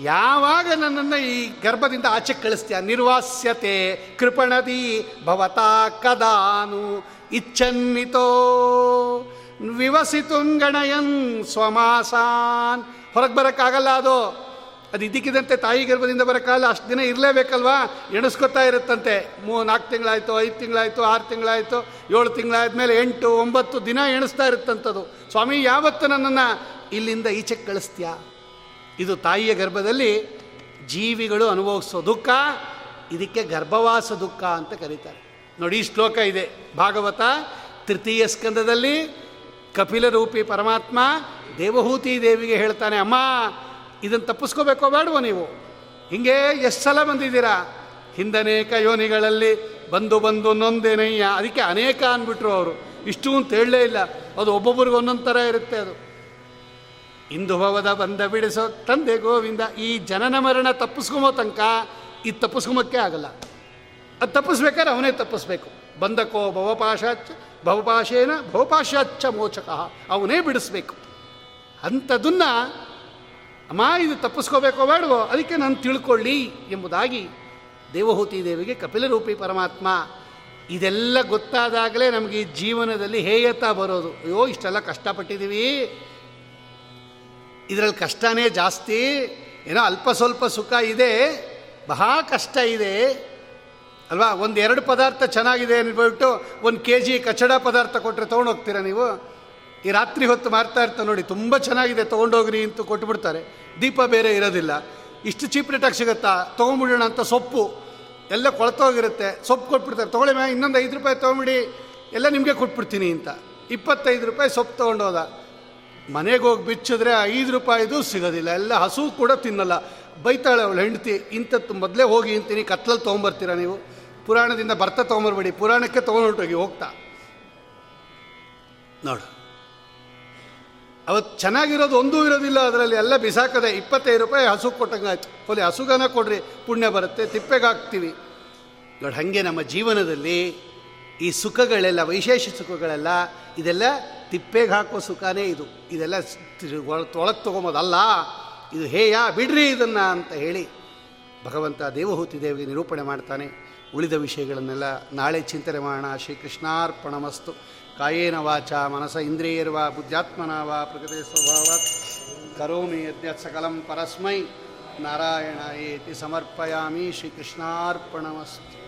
ಯಾವಾಗ ನನ್ನನ್ನು ಈ ಗರ್ಭದಿಂದ ಆಚೆ ಕಳಿಸ್ತೀಯ? ನಿರ್ವಾಸ್ಯತೆ ಕೃಪಣದಿ ಭವತಾ ಕದಾನು. ಇಚ್ಛನ್ನಿತೋ ವಿವಸಿತುಂಗಣಯನ್ ಸ್ವಮಾಸಾನ್. ಹೊರಗೆ ಬರೋಕ್ಕಾಗಲ್ಲ ಅದು. ಅದು ಇದಕ್ಕಿದಂತೆ ತಾಯಿ ಗರ್ಭದಿಂದ ಬರೋ ಕಾಲ ಅಷ್ಟು ದಿನ ಇರಲೇಬೇಕಲ್ವಾ? ಎಣಿಸ್ಕೊತಾ ಇರುತ್ತಂತೆ. ಮೂ, ನಾಲ್ಕು ತಿಂಗಳಾಯಿತು, ಐದು ತಿಂಗಳಾಯಿತು, ಆರು ತಿಂಗಳಾಯಿತು, ಏಳು ತಿಂಗಳಾದ್ಮೇಲೆ ಎಂಟು, ಒಂಬತ್ತು ದಿನ ಎಣಿಸ್ತಾ ಇರುತ್ತಂಥದ್ದು ಸ್ವಾಮಿ, ಯಾವತ್ತು ನನ್ನನ್ನು ಇಲ್ಲಿಂದ ಈಚೆಗೆ ಕಳಿಸ್ತೀಯಾ? ಇದು ತಾಯಿಯ ಗರ್ಭದಲ್ಲಿ ಜೀವಿಗಳು ಅನುಭವಿಸೋ ದುಃಖ, ಇದಕ್ಕೆ ಗರ್ಭವಾಸ ದುಃಖ ಅಂತ ಕರೀತಾರೆ. ನೋಡಿ, ಈ ಶ್ಲೋಕ ಇದೆ. ಭಾಗವತ, ತೃತೀಯ ಸ್ಕಂದದಲ್ಲಿ ಕಪಿಲ ರೂಪಿ ಪರಮಾತ್ಮ ದೇವಹೂತಿ ದೇವಿಗೆ ಹೇಳ್ತಾನೆ, ಅಮ್ಮ ಇದನ್ನು ತಪ್ಪಿಸ್ಕೋಬೇಕೋ ಬೇಡವೋ ನೀವು? ಹಿಂಗೆ ಎಷ್ಟು ಸಲ ಬಂದಿದ್ದೀರಾ? ಹಿಂದನೇಕ ಯೋನಿಗಳಲ್ಲಿ ಬಂದು ಬಂದು ನೊಂದೇನಯ್ಯ? ಅದಕ್ಕೆ ಅನೇಕ ಅಂದ್ಬಿಟ್ರು ಅವರು. ಇಷ್ಟು ಅಂತ ಹೇಳಲೇ ಇಲ್ಲ. ಅದು ಒಬ್ಬೊಬ್ಬರಿಗೆ ಒಂದೊಂದು ಥರ ಇರುತ್ತೆ ಅದು. ಇಂದು ಭವದ ಬಂದ ಬಿಡಿಸೋ ತಂದೆ ಗೋವಿಂದ ಈ ಜನನ ಮರಣ ತಪ್ಪಿಸ್ಕೊಂಬೋ ತನಕ ಇದು ತಪ್ಪಿಸ್ಕೊಂಬಕ್ಕೆ ಆಗಲ್ಲ. ಅದು ತಪ್ಪಿಸ್ಬೇಕಾದ್ರೆ ಅವನೇ ತಪ್ಪಿಸ್ಬೇಕು. ಬಂದಕೋ ಭವಪಾಶಾಚ ಭವಪಾಶೇನ ಭವಪಾಶಾಚ ಮೋಚಕ ಅವನೇ ಬಿಡಿಸ್ಬೇಕು. ಅಂಥದನ್ನು ಅಮ್ಮ, ಇದು ತಪ್ಪಿಸ್ಕೋಬೇಕೋ ಬೇಡವೋ ಅದಕ್ಕೆ ನಾನು ತಿಳ್ಕೊಳ್ಳಿ ಎಂಬುದಾಗಿ ದೇವಹೂತಿ ದೇವಿಗೆ ಕಪಿಲರೂಪಿ ಪರಮಾತ್ಮ, ಇದೆಲ್ಲ ಗೊತ್ತಾದಾಗಲೇ ನಮಗೆ ಈ ಜೀವನದಲ್ಲಿ ಹೇಯತ ಬರೋದು. ಅಯ್ಯೋ, ಇಷ್ಟೆಲ್ಲ ಕಷ್ಟಪಟ್ಟಿದ್ದೀವಿ. ಇದರಲ್ಲಿ ಕಷ್ಟನೇ ಜಾಸ್ತಿ. ಏನೋ ಅಲ್ಪ ಸ್ವಲ್ಪ ಸುಖ ಇದೆ. ಬಹಳ ಕಷ್ಟ ಇದೆ. ಅಲ್ವಾ? ಒಂದು ಎರಡು ಪದಾರ್ಥ ಚೆನ್ನಾಗಿದೆ ಅಂದ್ಬಿಟ್ಟು ಒಂದು ಕೆ ಜಿ ಕಚಡ ಪದಾರ್ಥ ಕೊಟ್ಟರೆ ತೊಗೊಂಡೋಗ್ತೀರಾ ನೀವು? ಈ ರಾತ್ರಿ ಹೊತ್ತು ಮಾರ್ತಾ ಇರ್ತಾರೆ ನೋಡಿ, ತುಂಬ ಚೆನ್ನಾಗಿದೆ, ತೊಗೊಂಡೋಗ್ರಿ ಅಂತ ಕೊಟ್ಬಿಡ್ತಾರೆ. ದೀಪ ಬೇರೆ ಇರೋದಿಲ್ಲ. ಇಷ್ಟು ಚೀಪ್ ರೇಟಾಗಿ ಸಿಗುತ್ತಾ? ತೊಗೊಂಬಿಡೋಣ ಅಂತ ಸೊಪ್ಪು. ಎಲ್ಲ ಕೊಳತೋಗಿರುತ್ತೆ ಸೊಪ್ಪು ಕೊಟ್ಬಿಡ್ತಾರೆ. ತೊಗೊಳ್ಳಿ ಮ್ಯಾ ಇನ್ನೊಂದು ಐದು ರೂಪಾಯಿ ತೊಗೊಂಬಿಡಿ. ಎಲ್ಲ ನಿಮಗೆ ಕೊಟ್ಬಿಡ್ತೀನಿ ಅಂತ. ಇಪ್ಪತ್ತೈದು ರೂಪಾಯಿ ಸೊಪ್ಪು ತೊಗೊಂಡೋದ. ಮನೆಗೆ ಹೋಗಿ ಬಿಚ್ಚಿದ್ರೆ ಐದು ರೂಪಾಯಿದು ಸಿಗೋದಿಲ್ಲ. ಎಲ್ಲ ಹಸು ಕೂಡ ತಿನ್ನಲ್ಲ. ಬೈತಾಳೆ ಅವಳು ಹೆಂಡತಿ. ಇಂಥದ್ದು ಮೊದಲೇ ಹೋಗಿ ಅಂತೀನಿ. ಕತ್ಲಲ್ಲಿ ತೊಗೊಂಬರ್ತೀರಾ ನೀವು? ಪುರಾಣದಿಂದ ಬರ್ತಾ ತೊಗೊಂಬರ್ಬೇಡಿ. ಪುರಾಣಕ್ಕೆ ತೊಗೊಂಡೊಟ್ಟೋಗಿ ಹೋಗ್ತಾ. ನೋಡು. ಅವತ್ತು ಚೆನ್ನಾಗಿರೋದು ಒಂದೂ ಇರೋದಿಲ್ಲ, ಅದರಲ್ಲಿ ಎಲ್ಲ ಬಿಸಾಕದೆ ಇಪ್ಪತ್ತೈದು ರೂಪಾಯಿ ಹಸು ಆಯಿತು. ಹೋಲಿ ಹಸುಗನ ಕೊಡ್ರಿ, ಪುಣ್ಯ ಬರುತ್ತೆ, ತಿಪ್ಪೆಗೆ ಹಾಕ್ತೀವಿ. ನೋಡಿ ಹಾಗೆ ನಮ್ಮ ಜೀವನದಲ್ಲಿ ಈ ಸುಖಗಳೆಲ್ಲ, ವೈಶೇಷ ಸುಖಗಳೆಲ್ಲ, ಇದೆಲ್ಲ ತಿಪ್ಪೆಗೆ ಹಾಕೋ ಸುಖನೇ ಇದು. ಇದೆಲ್ಲ ತೊಳಗೆ ತೊಗೊಂಬೋದಲ್ಲ, ಇದು ಹೇಯ, ಬಿಡ್ರಿ ಇದನ್ನು ಅಂತ ಹೇಳಿ ಭಗವಂತ ದೇವಹೂತಿ ದೇವಿಗೆ ನಿರೂಪಣೆ ಮಾಡ್ತಾನೆ. ಉಳಿದ ವಿಷಯಗಳನ್ನೆಲ್ಲ ನಾಳೆ ಚಿಂತನೆ ಮಾಡೋಣ. ಶ್ರೀಕೃಷ್ಣಾರ್ಪಣಮಸ್ತು. कायेन वाचा मनस इन्द्रियैर्वा बुद्ध्यात्मना वा प्रकृते स्वभावात्। करोमि यद्यत् सकलं परस्मै। नारायणाय इति समर्पयामि श्रीकृष्णार्पणमस्तु।